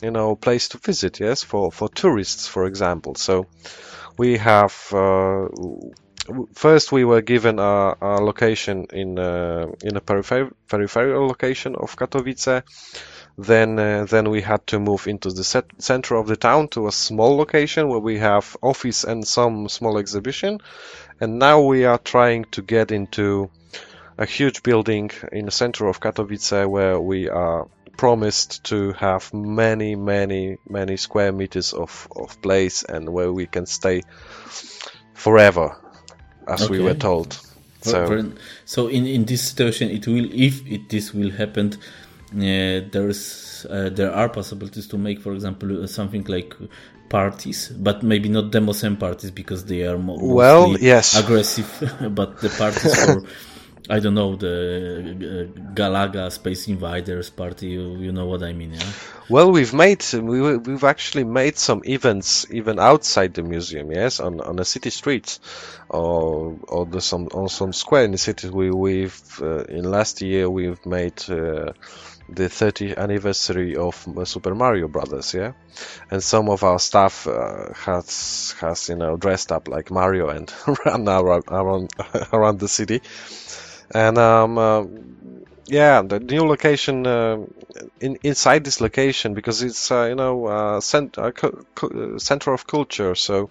you know, place to visit. Yes, for for tourists, for example. So we have first we were given a, a location in uh, in a peripher- peripheral location of Katowice. Then uh, then we had to move into the set- center of the town to a small location where we have office and some small exhibition. And now we are trying to get into a huge building in the center of Katowice where we are promised to have many many many square meters of, of place and where we can stay forever as okay. we were told. So, so in, in this situation, it will if it, this will happen, there's uh, there are possibilities to make, for example, uh, something like parties, but maybe not demo sim parties because they are more well, yes, aggressive. but the parties for I don't know the uh, Galaga Space Invaders party. You, you know what I mean, yeah? Well, we've made we, we've actually made some events even outside the museum. Yes, on on the city streets, or or the, some on some square in the city. We we've uh, in last year we've made. Uh, the 30th anniversary of Super Mario Brothers, yeah, and some of our staff uh, has has you know dressed up like Mario and run around around, around the city, and um, uh, yeah, the new location uh, in, inside this location because it's uh, you know uh, cent- uh, center of culture. So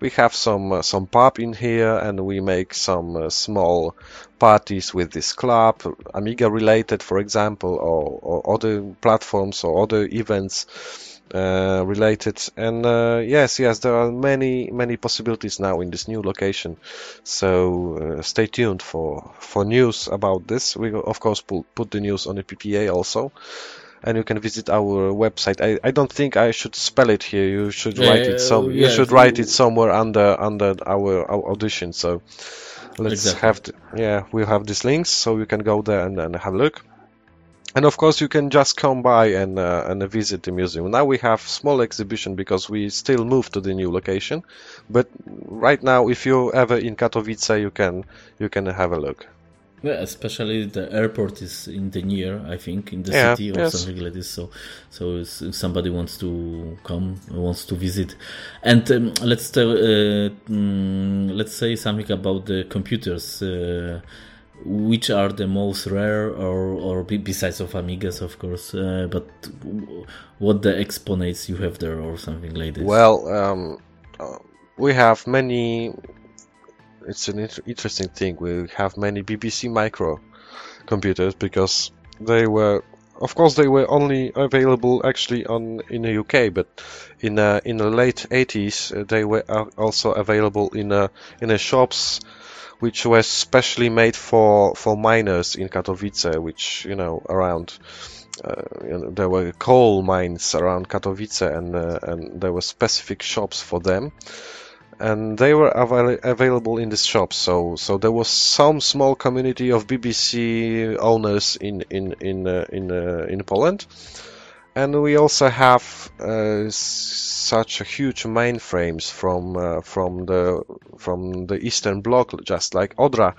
we have some uh, some pub in here, and we make some small parties with this club, Amiga related, for example, or, or other platforms or other events uh, related. And uh, yes, yes, there are many many possibilities now in this new location. So uh, stay tuned for for news about this. We will, of course put the news on the PPA also. And you can visit our website. I, I don't think I should spell it here. You should write it some. Yeah, you should write it somewhere under under our, our audition. So let's exactly. have the, yeah we have these links so you can go there and, and have a look and of course you can just come by and uh, and visit the museum now we have small exhibition because we still moved to the new location but right now if you're ever in katowice you can you can have a look yeah, especially the airport is in the near, I think, in the yeah, city or yes. something like this. So, so if somebody wants to come, wants to visit, and um, let's tell, uh, mm, let's say something about the computers. Uh, which are the most rare or or besides of amigas of course uh, but what the exponents you have there or something like this well um, uh, we have many it's an inter interesting thing we have many bbc micro computers because they were of course they were only available actually on in the UK but in uh, in the late 80s uh, they were also available in uh, in the shops which were specially made for for miners in Katowice, which you know around. Uh, you know, there were coal mines around Katowice, and uh, and there were specific shops for them, and they were avail- available in these shops. So so there was some small community of BBC owners in in in uh, in uh, in Poland, and we also have uh, such huge mainframes from uh, from the from the Eastern Bloc, just like Odra.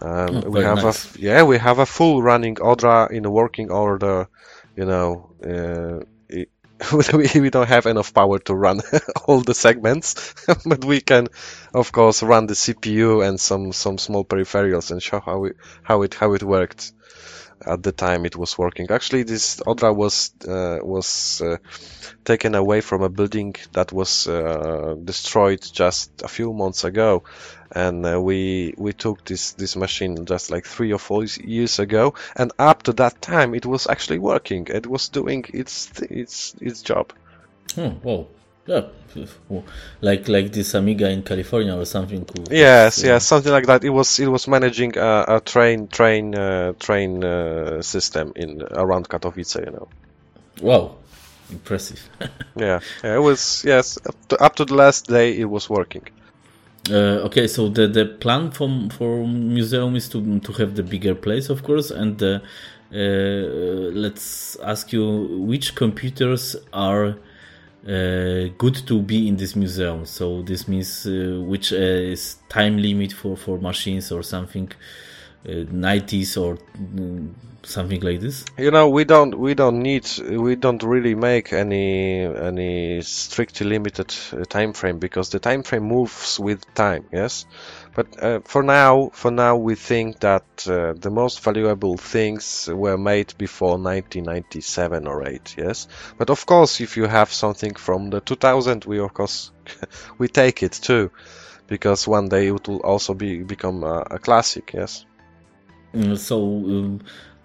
Um, oh, we have nice. a yeah, we have a full running Odra in working order. You know, uh, we, we don't have enough power to run all the segments, but we can, of course, run the CPU and some some small peripherals and show how it how it how it worked at the time it was working. Actually, this Odra was uh, was uh, taken away from a building that was uh, destroyed just a few months ago, and we we took this this machine just like three or four years ago, and up to that time it was actually working. It was doing its its its job. Oh, wow. Yeah, like like this Amiga in California or something. Cool. Yes, yes, something like that. It was it was managing a, a train train uh, train uh, system in around Katowice, you know. Wow, impressive. yeah, yeah, it was yes. Up to, up to the last day, it was working. Uh, okay, so the the plan for for museum is to to have the bigger place, of course, and uh, let's ask you which computers are uh, good to be in this museum. So this means uh, which uh, is time limit for for machines or something, 90s or mm, something like this. You know, we don't we don't need we don't really make any any strictly limited time frame because the time frame moves with time. Yes. But uh, for now, for now, we think that uh, the most valuable things were made before 1997 or 8. Yes, but of course, if you have something from the 2000, we of course we take it too, because one day it will also be become a, a classic. Yes. Mm, so um,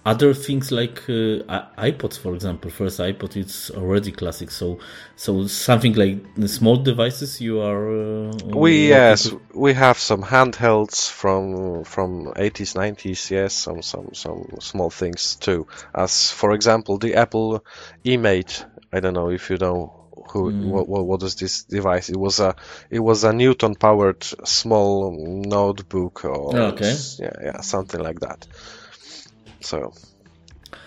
other things like uh, iPods, for example. First iPod it's already classic. So so something like small devices you are. Uh, we yes with? we have some handhelds from from 80s 90s. Yes, some some some small things too. As for example the Apple eMate. I don't know if you know who mm. what, what is this device it was a it was a newton powered small notebook or okay. yeah yeah something like that so,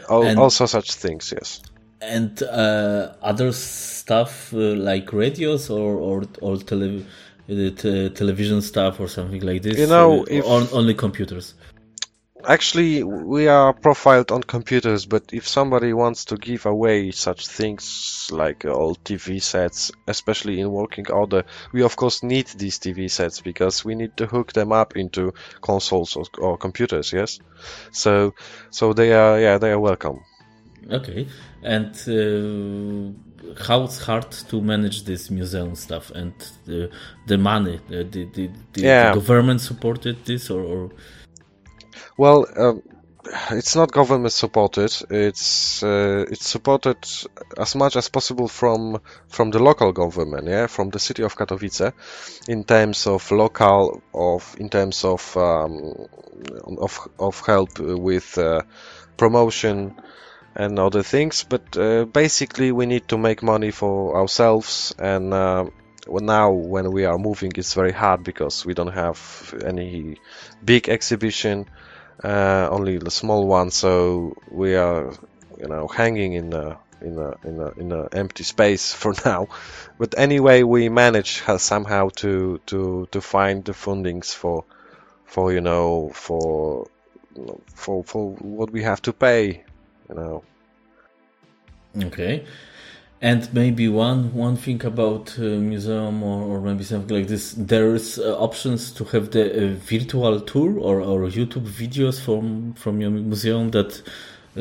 all, and, also such things, yes. And uh, other stuff uh, like radios or or or tele- uh, television stuff or something like this. You know, uh, if, only computers. Actually, we are profiled on computers, but if somebody wants to give away such things like old TV sets, especially in working order, we of course need these TV sets because we need to hook them up into consoles or, or computers. Yes, so so they are yeah they are welcome. Okay, and uh, how it's hard to manage this museum stuff and the, the money? The, the, the, yeah. the government supported this or, or well, um, it's not government supported. It's uh, it's supported as much as possible from from the local government, yeah, from the city of Katowice, in terms of local of in terms of um, of of help with uh, promotion and other things. But uh, basically, we need to make money for ourselves and. Uh, now when we are moving it's very hard because we don't have any big exhibition uh, only the small one. So we are, you know, hanging in a in a in a in a empty space for now. But anyway, we manage somehow to to to find the fundings for for you know for for for what we have to pay, you know. Okay. And maybe one one thing about uh, museum or, or maybe something like this, there's uh, options to have the uh, virtual tour or, or YouTube videos from from your museum that uh,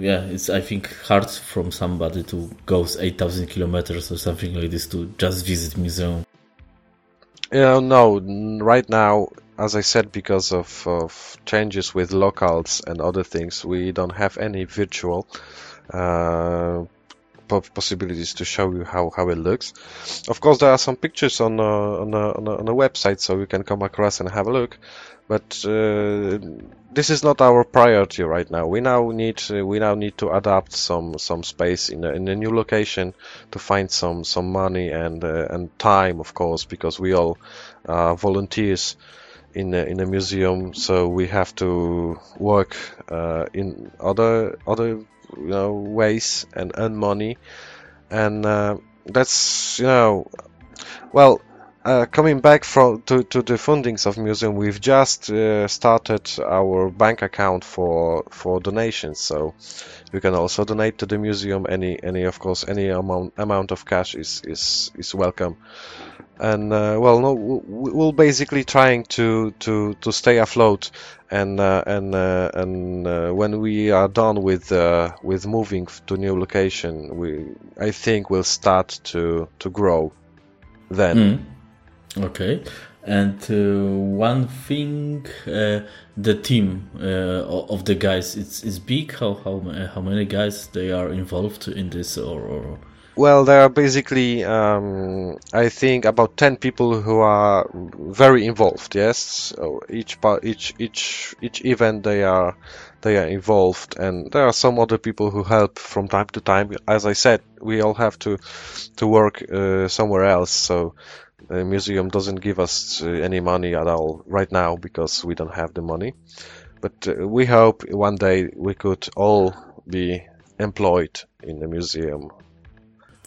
yeah, it's I think hard from somebody to go eight thousand kilometers or something like this to just visit museum. Yeah, no, right now, as I said, because of, of changes with locals and other things, we don't have any virtual. Uh, possibilities to show you how, how it looks. Of course, there are some pictures on a, on a, on a, on a website, so you can come across and have a look. But uh, this is not our priority right now. We now need uh, we now need to adapt some some space in a, in a new location to find some some money and uh, and time, of course, because we all are volunteers in a, in a museum, so we have to work uh, in other other you know ways and earn money and uh, that's you know well uh, coming back from to, to the fundings of museum, we've just uh, started our bank account for for donations. So you can also donate to the museum. Any any of course any amount amount of cash is is is welcome. And uh, well, no, we- we'll basically trying to to to stay afloat. And uh, and uh, and uh, when we are done with uh, with moving to new location, we I think we'll start to to grow. Then. Mm. Okay. And uh, one thing, uh, the team of the guys, it's is big. How how how many guys they are involved in this, or, or Well, there are basically, um, I think, about ten people who are very involved. Yes, so each part, each each each event they are they are involved, and there are some other people who help from time to time. As I said, we all have to to work uh, somewhere else, so the museum doesn't give us uh, any money at all right now because we don't have the money. But uh, we hope one day we could all be employed in the museum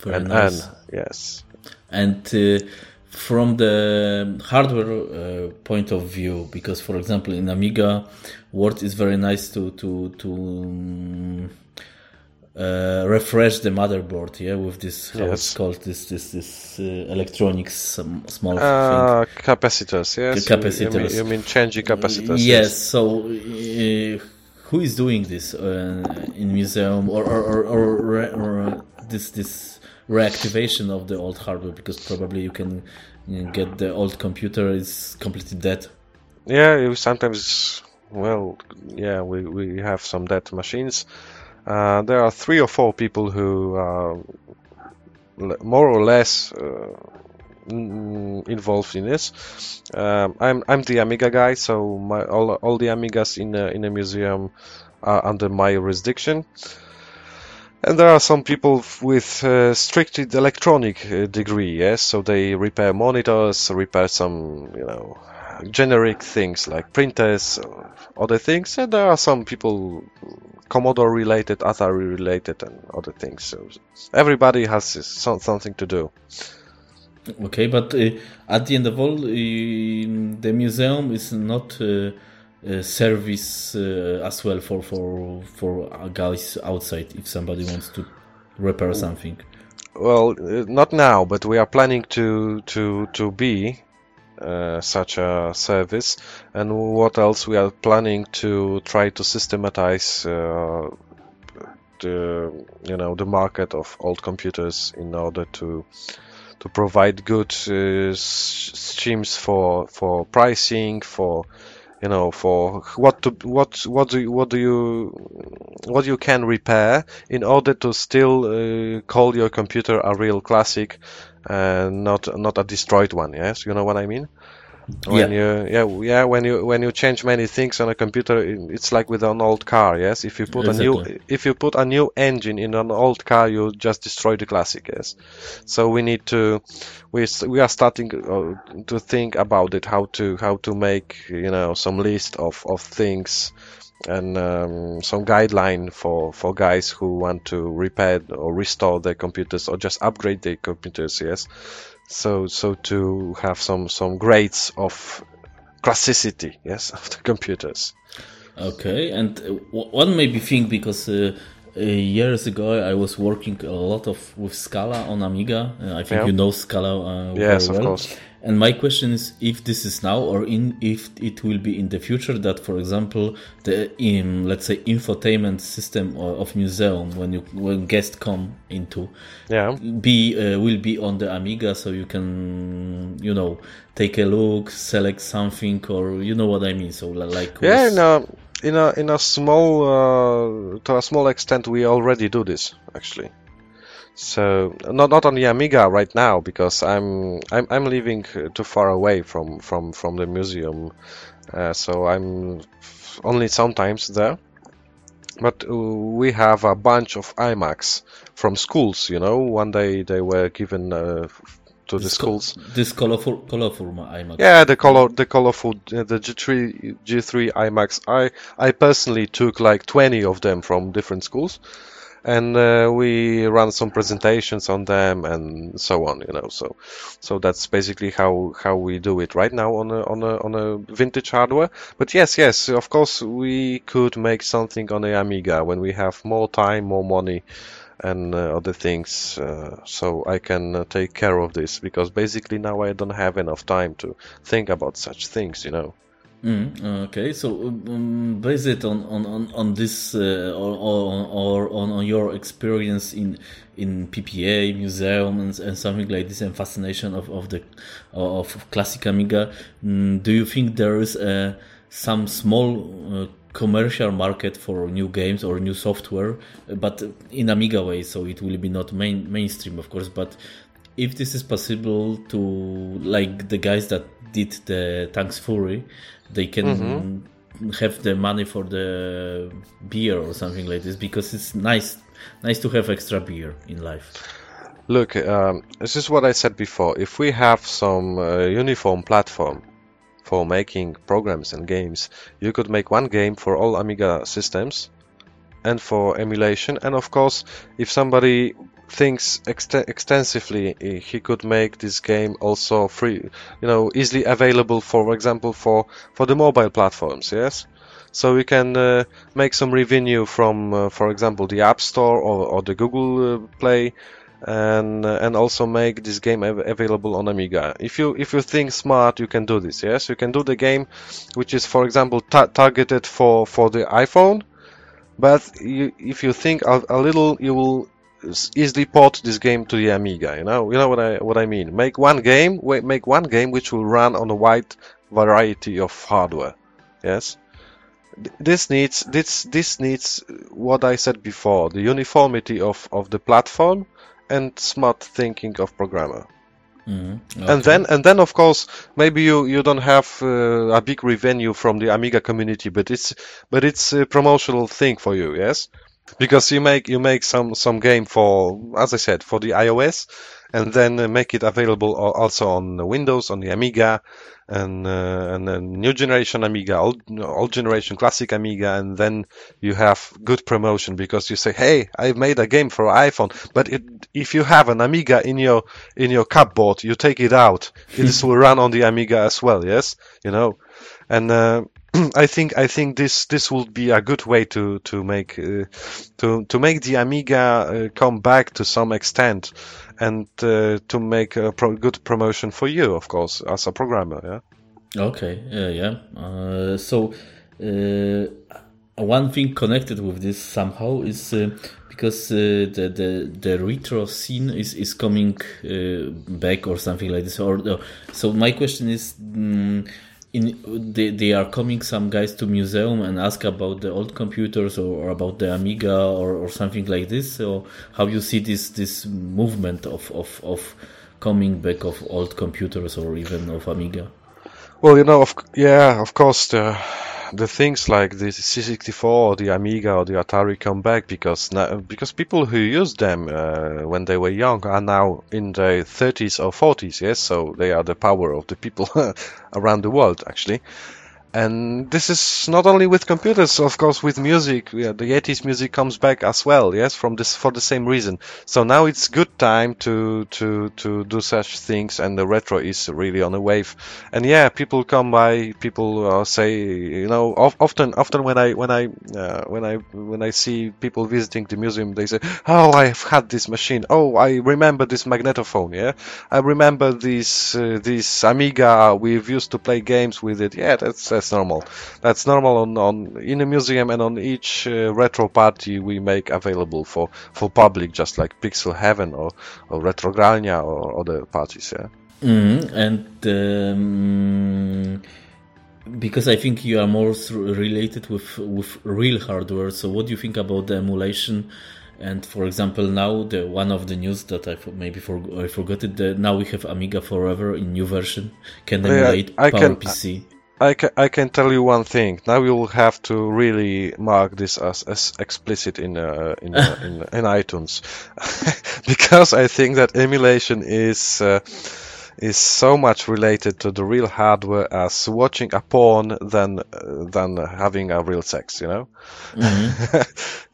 very and, nice. and yes, and uh, from the hardware uh, point of view because for example in amiga word is very nice to to to um, uh, refresh the motherboard yeah with this how it's called this this this uh, electronics um, small thing uh, capacitors. Yes, The You- You, mean, capacitors. you mean changing capacitors? Yes. So, uh, who is doing this uh, in museum or or or, or, or this this reactivation of the old hardware? Because probably you can get the old computer is completely dead. Yeah, sometimes. Well, yeah, we we have some dead machines. Uh, there are three or four people who are more or less uh, involved in this. Um, I'm I'm the Amiga guy, so my all all the Amigas in a, in a museum are under my jurisdiction. And there are some people with uh, electronic uh, degree, yes, so they repair monitors, repair some, you know, generic things like printers, other things. And there are some people Commodore related, Atari related, and other things. So everybody has some, something to do. Okay, but uh, at the end of all, uh, the museum is not uh, service uh, as well for for for guys outside. If somebody wants to repair something. Well, uh, not now, but we are planning to to to be uh, such a service. And what else? We are planning to try to systematize uh, the you know the market of old computers in order to to provide good uh, for for pricing for you know for what to what what do you, what do you what you can repair in order to still uh, call your computer a real classic and not not a destroyed one yes? You know what i mean when you yeah yeah when you when you change many things on a computer it's like with an old car yes? If you put a new if you put a new engine in an old car you just destroy the classic yes? So we need to we we are starting uh, to think about it how to how to make you know some list of of things and um, some guideline for for guys who want to repair or restore their computers or just upgrade their computers yes so so to have some some grades of classicity yes of the computers Okay, and uh, one maybe think because uh, uh, years ago I was working a lot of with Scala on Amiga. Uh, I think Yeah. you know Scala uh, Yes, very of course. And my question is if this is now or in if it will be in the future that, for example, the in let's say infotainment system of museum when you when guests come into yeah be uh, will be on the Amiga, so you can you know take a look, select something, or you know what I mean. So like yeah with- in a in a in a small uh, to a small extent we already do this actually so not not on the amiga right now because i'm i'm, I'm living uh, too far away from from from the museum. Uh, so i'm only sometimes there. But uh, we have a bunch of imacs from schools you know. One day they were given uh, to the This co- schools. This colorful, colorful iMac. yeah, the color, the colorful, uh, the G3, G3 iMacs. I, I personally took like 20 of them from different schools, and uh, we run some presentations on them and so on. You know, so so that's basically how how we do it right now on a on a on a vintage hardware. But yes, yes, of course we could make something on the Amiga when we have more time, more money and uh, other things uh, so I can uh, take care of this because basically now I don't have enough time to think about such things, you know. Mm, okay, so um, based it on on on, on this uh, or, or, or on, on your experience in in PPA museum and, and something like this and fascination of of the of classic Amiga, um, do you think there is a some small uh, commercial market for new games or new software, but in Amiga way, so it will be not main mainstream, of course. But if this is possible to like the guys that did the Tanks Fury, they can mm-hmm. have the money for the beer or something like this because it's nice, nice to have extra beer in life. Look, um, this is what I said before. If we have some uh, uniform platform for making programs and games. You could make one game for all Amiga systems and for emulation. And of course, if somebody thinks ext- extensively, he could make this game also free, you know, easily available, for example, for, for the mobile platforms. Yes. So we can uh, make some revenue from, uh, for example, the App Store or, or the Google uh, Play and uh, and also make this game av- available on Amiga. If you if you think smart, you can do this. Yes, you can do the game, which is for example ta- targeted for for the iPhone, but you, if you think a, a, little, you will easily port this game to the Amiga. You know, you know what I what I mean. Make one game, make one game which will run on a wide variety of hardware. Yes this needs this this needs what I said before the uniformity of, of the platform and smart thinking of programmer. Mm-hmm. Okay. And then, and then, of course, maybe you, you don't have uh, a big revenue from the Amiga community, but it's but it's a promotional thing for you, yes, because you make you make some some game for, as I said, for the iOS, and then make it available also on Windows, on the Amiga, and uh, and then new generation Amiga, old old generation classic Amiga, and then you have good promotion because you say, "Hey, I made a game for iPhone." But it, if you have an Amiga in your in your cupboard, you take it out. it will run on the Amiga as well. Yes, you know, and. Uh, I think I think this this would be a good way to to make uh, to to make the Amiga uh, come back to some extent and uh, to make a pro- good promotion for you, of course, as a programmer. Yeah. Okay. Yeah. Uh, so uh, one thing connected with this somehow is uh, because the, the the retro scene is is coming back or something like this. Or so my question is. Um, in they, they are coming some guys to museum and ask about the old computers or, or about the amiga or, or something like this. So how you see this this movement of, of, of coming back of old computers or even of amiga? Well you know of, yeah of course the the things like the C64 or the Amiga or the Atari come back because now, because people who used them uh, when they were young are now in their 30s or 40s. Yes, so they are the power of the people around the world actually. And this is not only with computers, of course, with music. Yeah, the 80s music comes back as well. Yes, from this for the same reason. So now it's good time to to to do such things, and the retro is really on a wave. And yeah, people come by. People uh, say, you know, often often when I when I uh, when I when I see people visiting the museum, they say, "Oh, I've had this machine. Oh, I remember this magnetophone. Yeah, I remember this uh, this Amiga. We've used to play games with it. Yeah, that's that's normal. That's normal on, on in a museum and on each uh, retro party we make available for, for public, just like Pixel Heaven or, or Retrogralnia or other parties. Yeah. Mm, and um, because I think you are more related with with real hardware. So, what do you think about the emulation? And for example, now the one of the news that I maybe for, I forgot it. The, now we have Amiga Forever in new version can emulate yeah, I PowerPC. I can, I can tell you one thing. Now you'll have to really mark this as, as explicit in uh, in, uh, in, in iTunes, because I think that emulation is uh, is so much related to the real hardware as watching a porn than uh, than having a real sex. You know, mm-hmm.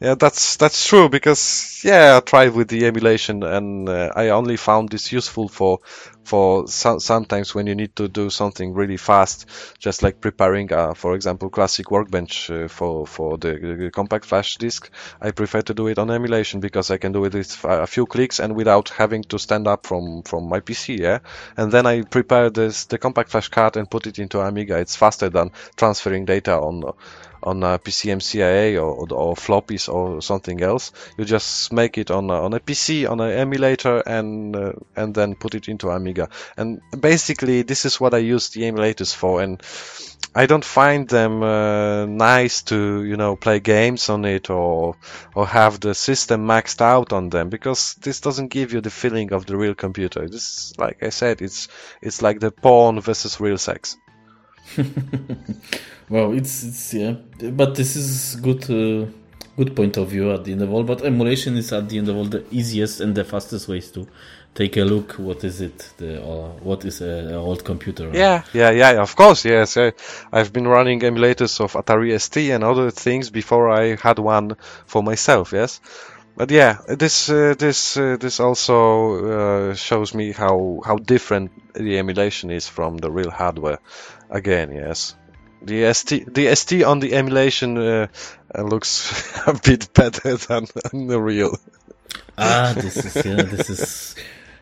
Yeah, that's that's true because yeah, I tried with the emulation and uh, I only found this useful for for so- sometimes when you need to do something really fast, just like preparing, uh, for example, classic workbench uh, for for the, compact flash disk. I prefer to do it on emulation because I can do it with a few clicks and without having to stand up from from my PC. Yeah, and then I prepare this the compact flash card and put it into Amiga. It's faster than transferring data on on a PCMCIA or, or, floppies or something else. You just make it on a, on a PC on an emulator and uh, and then put it into Amiga. And basically, this is what I use the emulators for. And I don't find them uh, nice to you know play games on it or or have the system maxed out on them because this doesn't give you the feeling of the real computer. This, like I said, it's it's like the porn versus real sex. well, it's it's yeah, but this is good. Uh, good point of view at the end of all. But emulation is at the end of all the easiest and the fastest ways to take a look. What is it? The uh, what is an old computer? Yeah, yeah, yeah. Of course, yes. I, I've been running emulators of Atari ST and other things before I had one for myself. Yes. But yeah, this uh, this uh, this also uh, shows me how how different the emulation is from the real hardware. Again, yes. The ST, the ST on the emulation uh, uh, looks a bit better than, than the real. Ah, this is yeah, this is.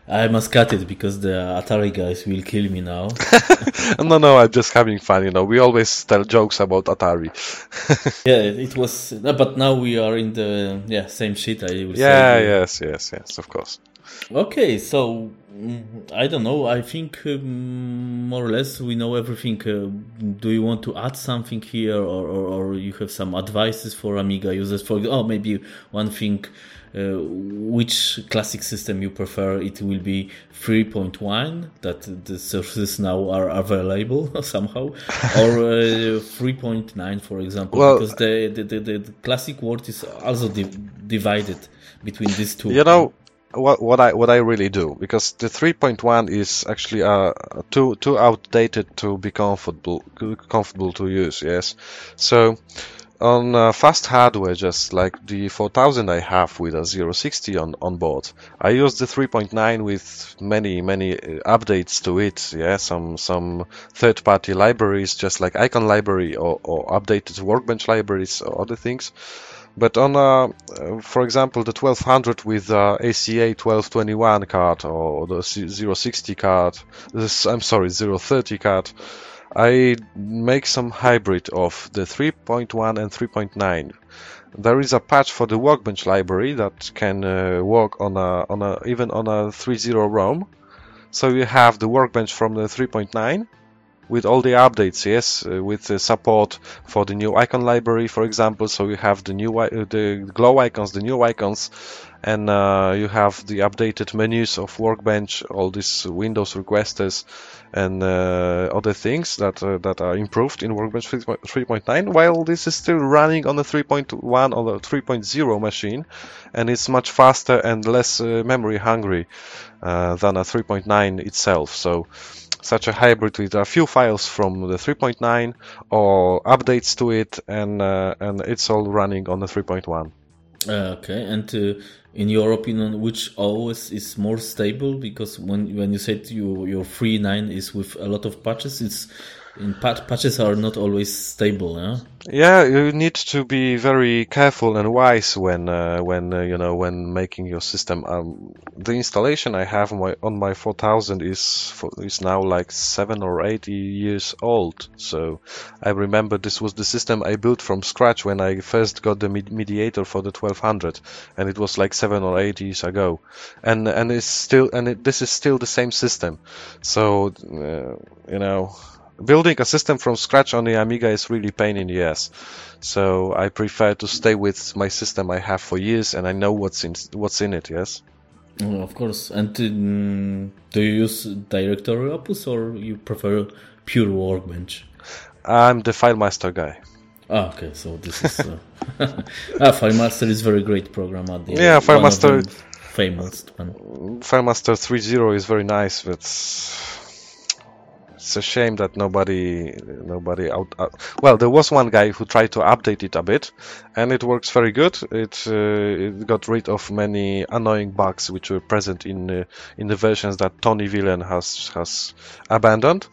I must cut it because the Atari guys will kill me now. no, no, I'm just having fun. You know, we always tell jokes about Atari. yeah, it was, but now we are in the yeah same shit. I will say. yeah, say. yes, yes, yes, of course. Okay, so mm, I don't know. I think um, more or less we know everything. Uh, do you want to add something here, or, or, or, you have some advices for Amiga users? For oh, maybe one thing. Uh, which classic system you prefer? It will be 3.1 that the sources now are available somehow, or uh, 3.9, for example, well, because the, the, the, the, classic world is also di- divided between these two. You know, what what I what I really do because the 3.1 is actually uh, too too outdated to be comfortable comfortable to use. Yes, so on uh, fast hardware, just like the 4000 I have with a 060 on, on board, I use the 3.9 with many many uh, updates to it. Yeah, some some third-party libraries, just like Icon Library or, or updated Workbench libraries or other things. But on, uh, for example, the 1200 with uh, ACA 1221 card or the 060 card, this, I'm sorry, 030 card, I make some hybrid of the 3.1 and 3.9. There is a patch for the Workbench library that can uh, work on a, on a even on a 3.0 ROM. So you have the Workbench from the 3.9 with all the updates, yes, uh, with the support for the new icon library, for example. So you have the new uh, the glow icons, the new icons, and uh, you have the updated menus of Workbench, all these Windows requesters, and uh, other things that uh, that are improved in Workbench 3.9. While this is still running on the 3.1 or the 3.0 machine, and it's much faster and less uh, memory hungry than a 3.9 itself. So such a hybrid with a few files from the 3.9 or updates to it, and uh, and it's all running on the 3.1. Uh, okay, and uh, in your opinion, which OS is more stable? Because when when you said you, your 3.9 is with a lot of patches, it's in patches are not always stable. Yeah? Yeah, you need to be very careful and wise when uh, when uh, you know when making your system. Um, the installation I have on my, on my 4000 is for, is now like seven or eight years old. So I remember this was the system I built from scratch when I first got the mediator for the 1200, and it was like seven or eight years ago. And and it's still and it, this is still the same system. So uh, you know building a system from scratch on the Amiga is really pain in the ass. So I prefer to stay with my system I have for years and I know what's in what's in it. Yes. Well, of course. And um, do you use directory opus or you prefer pure workbench? I'm the FileMaster guy. Ah, okay. So this is uh, ah, FileMaster is very great program at the yeah FileMaster famous one. FileMaster 3.0 is very nice, but it's a shame that nobody nobody out, uh, well there was one guy who tried to update it a bit and it works very good. It uh, it got rid of many annoying bugs which were present in uh, in the versions that Toni Wilen has has abandoned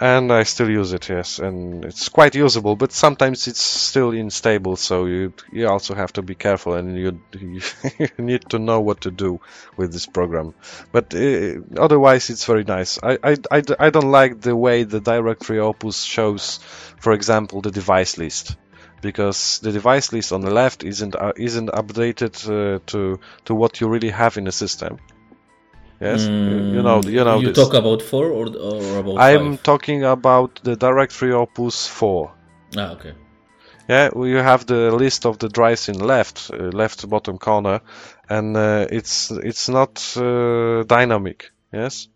and I still use it, yes, and it's quite usable, but sometimes it's still unstable, so you you also have to be careful, and you you need to know what to do with this program. But uh, otherwise, it's very nice. I, I, I, I don't like the way the directory opus shows, for example, the device list. Because the device list on the left isn't uh, isn't updated uh, to to what you really have in the system. Yes, mm, you know, you know. You this. talk about four or, or about I'm five? talking about the directory opus four. Ah, okay. Yeah, you have the list of the drives in left, uh, left bottom corner, and uh, it's it's not uh, dynamic. Yes,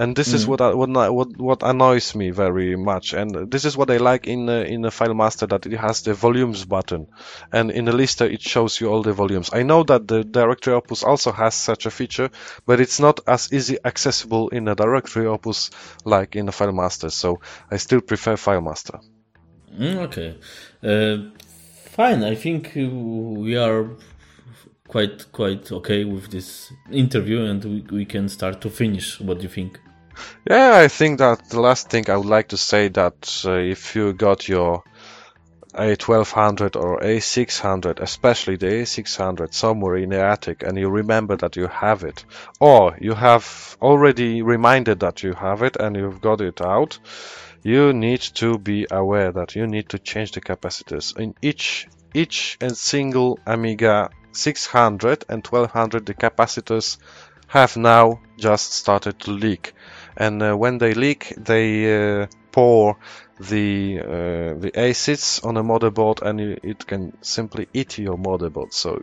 and this mm. is what, I, what what what annoys me very much. And this is what i like in uh, in the file master that it has the volumes button. And in the lister it shows you all the volumes. I know that the directory opus also has such a feature but it's not as easy accessible in the directory opus like in the file master. So i still prefer file master. Mm, okay. Uh, fine. I think we are quite quite okay with this interview and we, we can start to finish. What do you think yeah, I think that the last thing I would like to say that uh, if you got your A1200 or A600, especially the A600 somewhere in the attic and you remember that you have it, or you have already reminded that you have it and you've got it out, you need to be aware that you need to change the capacitors. In each each and single Amiga 600 and 1200 the capacitors have now just started to leak and uh, when they leak, they uh, pour the uh, the acids on a motherboard, and it can simply eat your motherboard. So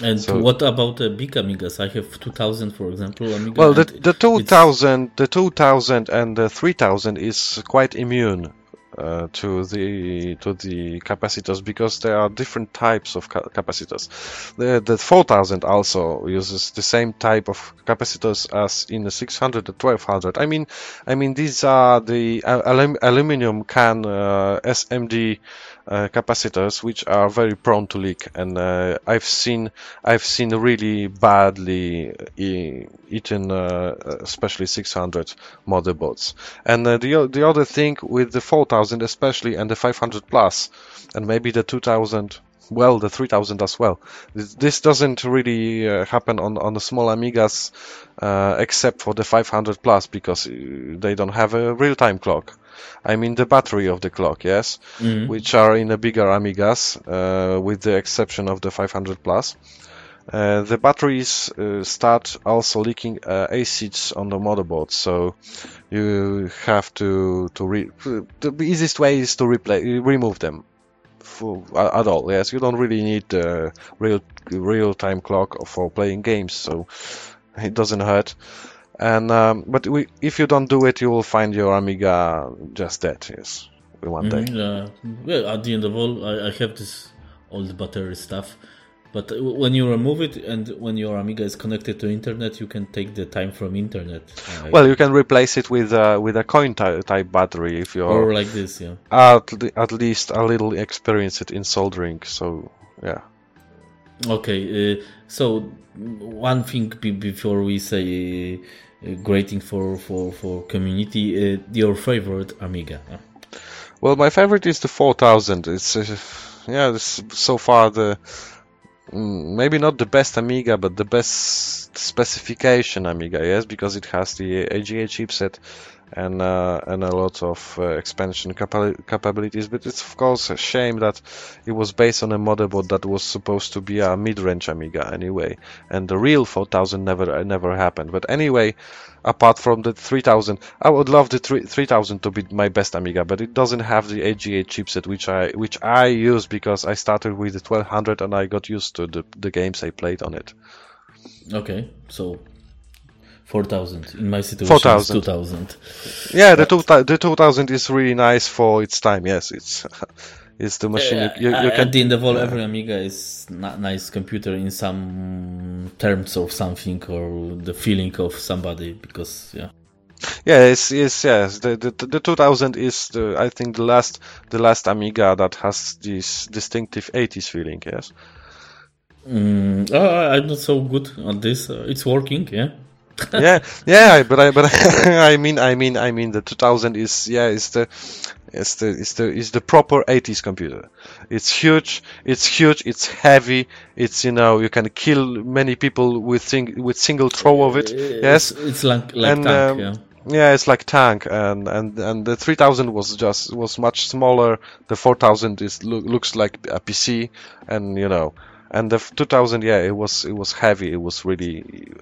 and so, what about the big Amigas? I have 2000, for example. Amiga well, the, the 2000, the 2000 and the 3000 is quite immune uh, to the to the capacitors because there are different types of ca capacitors. The the 4000 also uses the same type of capacitors as in the 600 and 1200. I mean, I mean these are the alum aluminum can uh, SMD uh, capacitors which are very prone to leak. And uh, I've seen I've seen really badly e eaten uh, especially 600 motherboards and uh, the the other thing with the 4000 especially and the 500 plus and maybe the 2000 well the 3000 as well this, this doesn't really uh, happen on on the small amigas uh, except for the 500 plus because they don't have a real-time clock I mean the battery of the clock, yes, mm-hmm. which are in the bigger Amigas, uh, with the exception of the 500 plus. Uh, the batteries uh, start also leaking uh, acids on the motherboard, so you have to to re- the easiest way is to replace remove them for, at all. Yes, you don't really need the real real time clock for playing games, so it doesn't hurt. And um, but we, if you don't do it, you will find your Amiga just dead. Yes, one day. Mm, well, at the end of all, I, I have this old battery stuff. But when you remove it and when your Amiga is connected to internet, you can take the time from internet. Uh, well, you can replace it with uh, with a coin type battery if you're or like this, yeah. At, at least a little experienced in soldering. So yeah. Okay, uh, so one thing before we say uh, grading for for for community, uh, your favorite Amiga? Well, my favorite is the 4000. It's uh, yeah, this, so far the Mm, maybe not the best Amiga, but the best specification Amiga. Yes, because it has the AGA chipset and uh, and a lot of uh, expansion capa capabilities. But it's of course a shame that it was based on a motherboard that was supposed to be a mid-range Amiga anyway, and the real 4000 never never happened. But anyway, apart from the 3000, I would love the 3000 to be my best Amiga, but it doesn't have the AGA chipset, which I which I use because I started with the 1200 and I got used to the the games I played on it. Okay, so 4000 in my situation 4000 2000 yeah the, two, the 2000 is really nice for its time yes it's it's the machine you, you, you can, at the end of all every amiga is not nice computer in some terms of something or the feeling of somebody because yeah Yeah, it's, it's yes. The, the the 2000 is the I think the last the last Amiga that has this distinctive 80s feeling. Yes. Mm, oh, I'm not so good on this. Uh, it's working, yeah. Yeah, yeah, but I but I mean I mean I mean the 2000 is yeah is the it's the it's the it's the proper 80s computer. It's huge. It's huge. It's heavy. It's you know you can kill many people with sing, with single throw of it. yes, it's, it's like like and, tank, um, yeah. Yeah, it's like tank, and and and the 3000 was just was much smaller. The 4000 is lo- looks like a PC, and you know, and the 2000 yeah it was it was heavy. It was really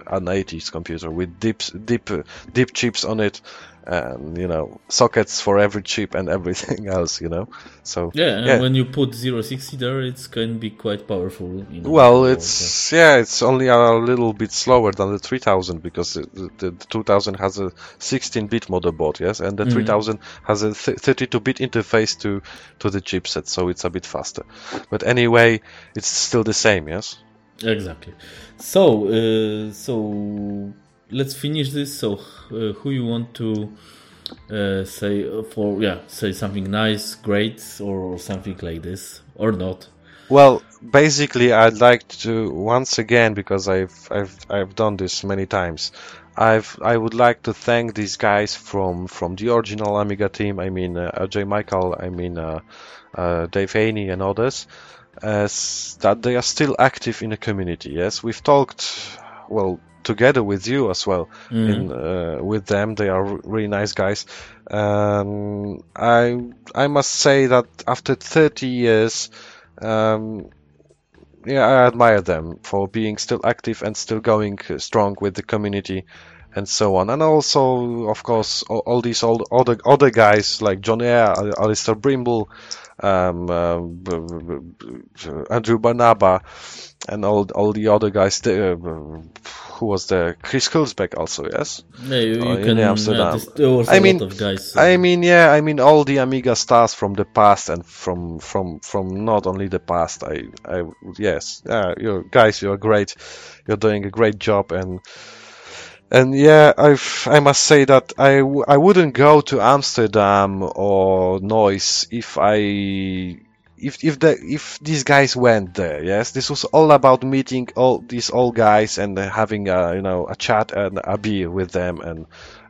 an 80s computer with deep deep deep chips on it and you know sockets for every chip and everything else you know so yeah, yeah. when you put 060 there it can be quite powerful you know, well it's yeah. yeah. it's only a little bit slower than the 3000 because the, the, the 2000 has a 16-bit motherboard yes and the mm-hmm. 3000 has a 32-bit interface to to the chipset so it's a bit faster but anyway it's still the same yes exactly so uh, so let's finish this. So, uh, who you want to uh, say for yeah, say something nice, great, or something like this, or not? Well, basically, I'd like to once again because I've I've I've done this many times. I've I would like to thank these guys from from the original Amiga team. I mean, uh, RJ Mical. I mean, uh, uh, Dave Haynie and others. As that they are still active in the community. Yes, we've talked well together with you as well. Mm. In, uh, with them, they are really nice guys. Um, I I must say that after 30 years, um, yeah, I admire them for being still active and still going strong with the community and so on. And also, of course, all, all these old other other guys like Jon Hare, Allister Brimble, um, uh, Andrew Barnaba, and all all the other guys. Uh, who was there? Chris Hülsbeck also, yes. Yeah, you, you uh, can, in Amsterdam. Yeah, I mean, guys. So. I mean, yeah, I mean all the Amiga stars from the past and from from from not only the past. I I yes, yeah, you guys, you're great. You're doing a great job and. And yeah, I've, I must say that I, I wouldn't go to Amsterdam or Neuss if I if if the if these guys went there, yes, this was all about meeting all these old guys and having a you know a chat and a beer with them, and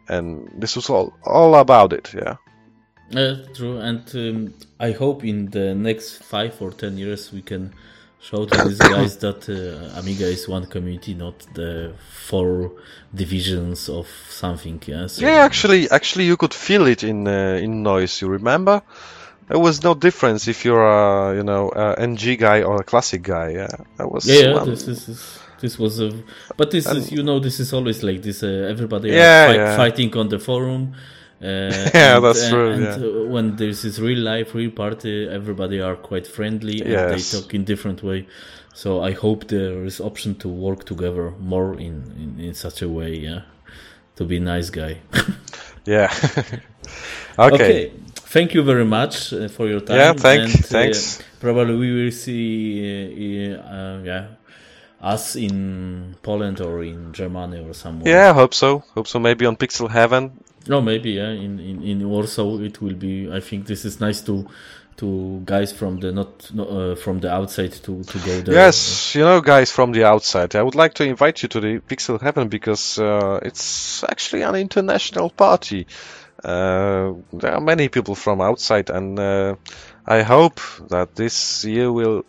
and this was all all about it, yeah. Uh, true, and um, I hope in the next five or ten years we can show to these guys that uh, Amiga is one community, not the four divisions of something. Yeah, so, yeah. Actually, actually, you could feel it in uh, in Neuss. You remember? There was no difference if you're a you know a NG guy or a classic guy. Yeah, that was yeah. Well, this is this was a but this and, is you know this is always like this. Uh, everybody yeah, fight, yeah. fighting on the forum. Uh, yeah, and, that's true. And, yeah. uh, when there's this real life, real party, everybody are quite friendly and yes. they talk in different way. So I hope there is option to work together more in, in, in such a way. Yeah, to be nice guy. yeah. okay. okay thank you very much uh, for your time. Yeah, thank, and, uh, thanks. probably we will see, uh, yeah, us in Poland or in Germany or somewhere. Yeah, I hope so. Hope so. Maybe on Pixel Heaven. No, maybe yeah. In, in in Warsaw, it will be. I think this is nice to to guys from the not uh, from the outside to to go there. Yes, you know, guys from the outside. I would like to invite you to the Pixel Heaven because uh, it's actually an international party. Uh, there are many people from outside, and uh, I hope that this year will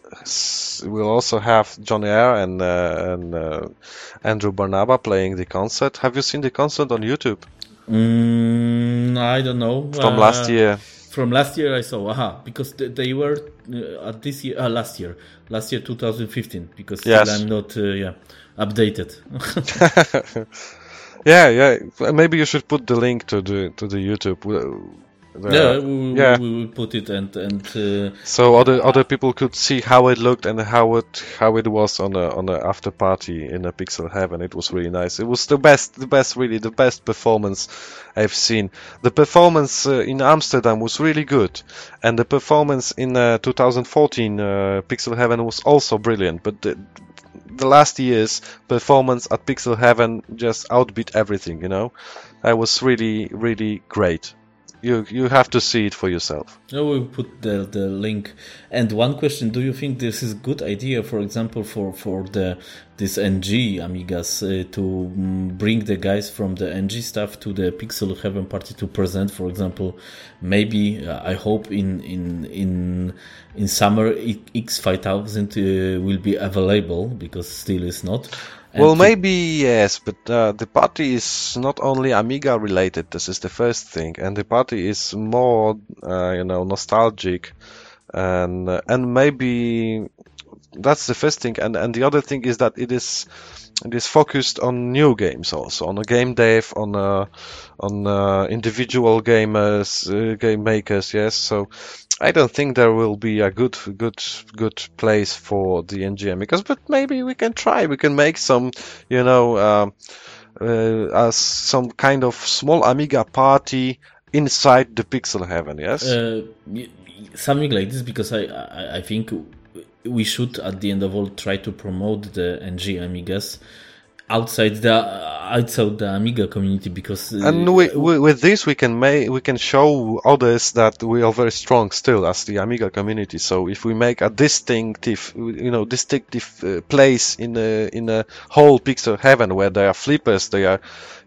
will also have Jon Hare and uh, and uh, Andrew Barnaba playing the concert. Have you seen the concert on YouTube? Mm, I don't know. From last uh, year. From last year, I saw. Aha, because they were uh, at this year, last year, last year, 2015. Because yes. I'm not, yeah, updated. Yeah, yeah. Maybe you should put the link to the to the YouTube. The, yeah, we, yeah, we will put it and and uh, so other other people could see how it looked and how it how it was on a on a after party in a Pixel Heaven. It was really nice. It was the best, the best, really the best performance I've seen. The performance uh, in Amsterdam was really good, and the performance in uh, 2014 uh, Pixel Heaven was also brilliant. But the, the last years performance at Pixel Heaven just outbeat everything. You know, that was really really great you you have to see it for yourself. I will put the the link. And one question: Do you think this is a good idea, for example, for for the this NG Amigas uh, to mm, bring the guys from the NG stuff to the Pixel Heaven party to present, for example, maybe uh, I hope in in in in summer X5000 uh, will be available because still is not well, maybe yes, but uh, the party is not only Amiga related. This is the first thing, and the party is more, uh, you know, nostalgic, and uh, and maybe that's the first thing. And and the other thing is that it is it is focused on new games also, on a game dev, on uh, on uh, individual gamers, uh, game makers. Yes, so I don't think there will be a good, good, good place for the NGM because, but maybe we can try. We can make some, you know, uh, uh, as some kind of small Amiga party inside the Pixel Heaven. Yes, uh, something like this because I, I, I think we should at the end of all try to promote the NG Amigas outside the outside the Amiga community because uh, and we, we, with this we can make we can show others that we are very strong still as the Amiga community. So if we make a distinctive you know distinctive uh, place in a in a whole Pixel heaven where there are flippers, there are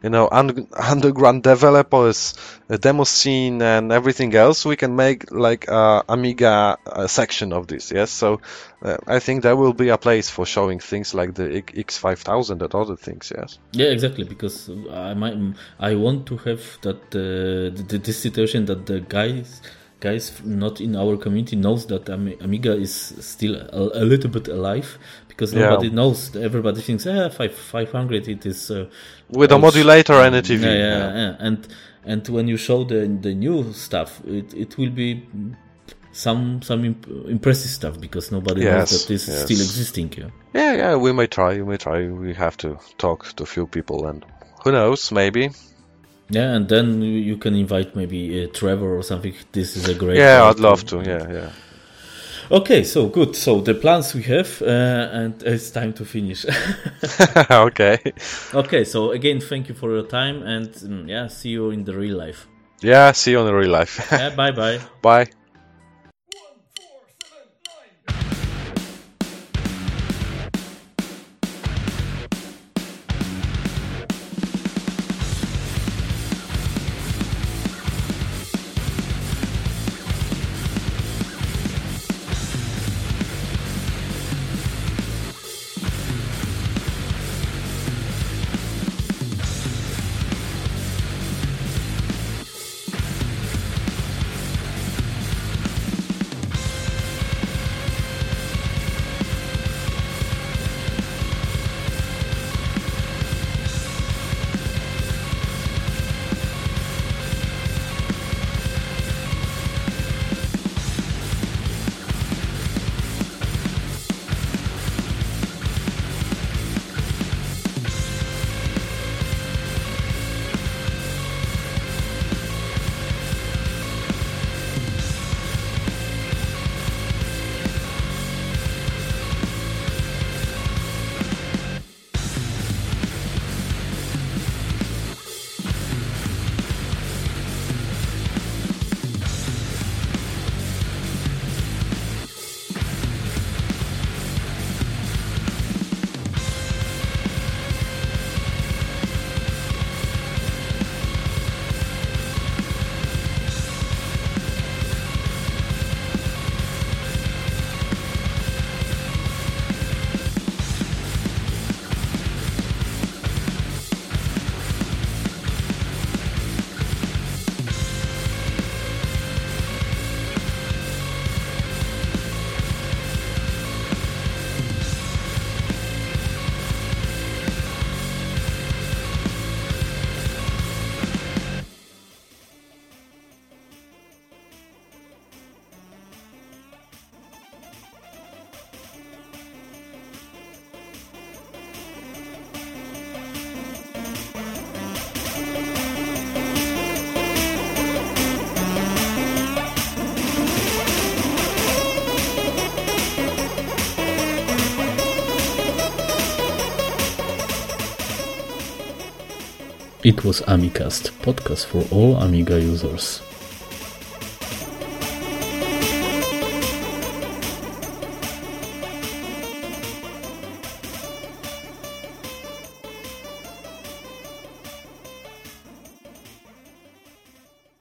you know un- underground developers, a demo scene, and everything else, we can make like a Amiga a section of this. Yes, so uh, I think there will be a place for showing things like the X5000 and other things. Yes. Yeah, exactly. Because I might, I want to have that uh, the, the situation that the guys guys not in our community knows that Amiga is still a, a little bit alive because nobody yeah. knows. Everybody thinks, eh, five five hundred. It is uh, with a modulator and a TV. Yeah, yeah, yeah, and and when you show the the new stuff, it it will be some some imp- impressive stuff because nobody yes, knows that this yes. is still existing. Yeah. yeah, yeah. We may try. We may try. We have to talk to a few people, and who knows, maybe. Yeah, and then you can invite maybe uh, Trevor or something. This is a great. Yeah, I'd love to. Yeah, yeah. Okay, so good. So the plans we have, uh, and it's time to finish. okay. Okay. So again, thank you for your time, and um, yeah, see you in the real life. Yeah, see you in the real life. yeah, bye bye. Bye. It was Amicast, podcast for all Amiga users.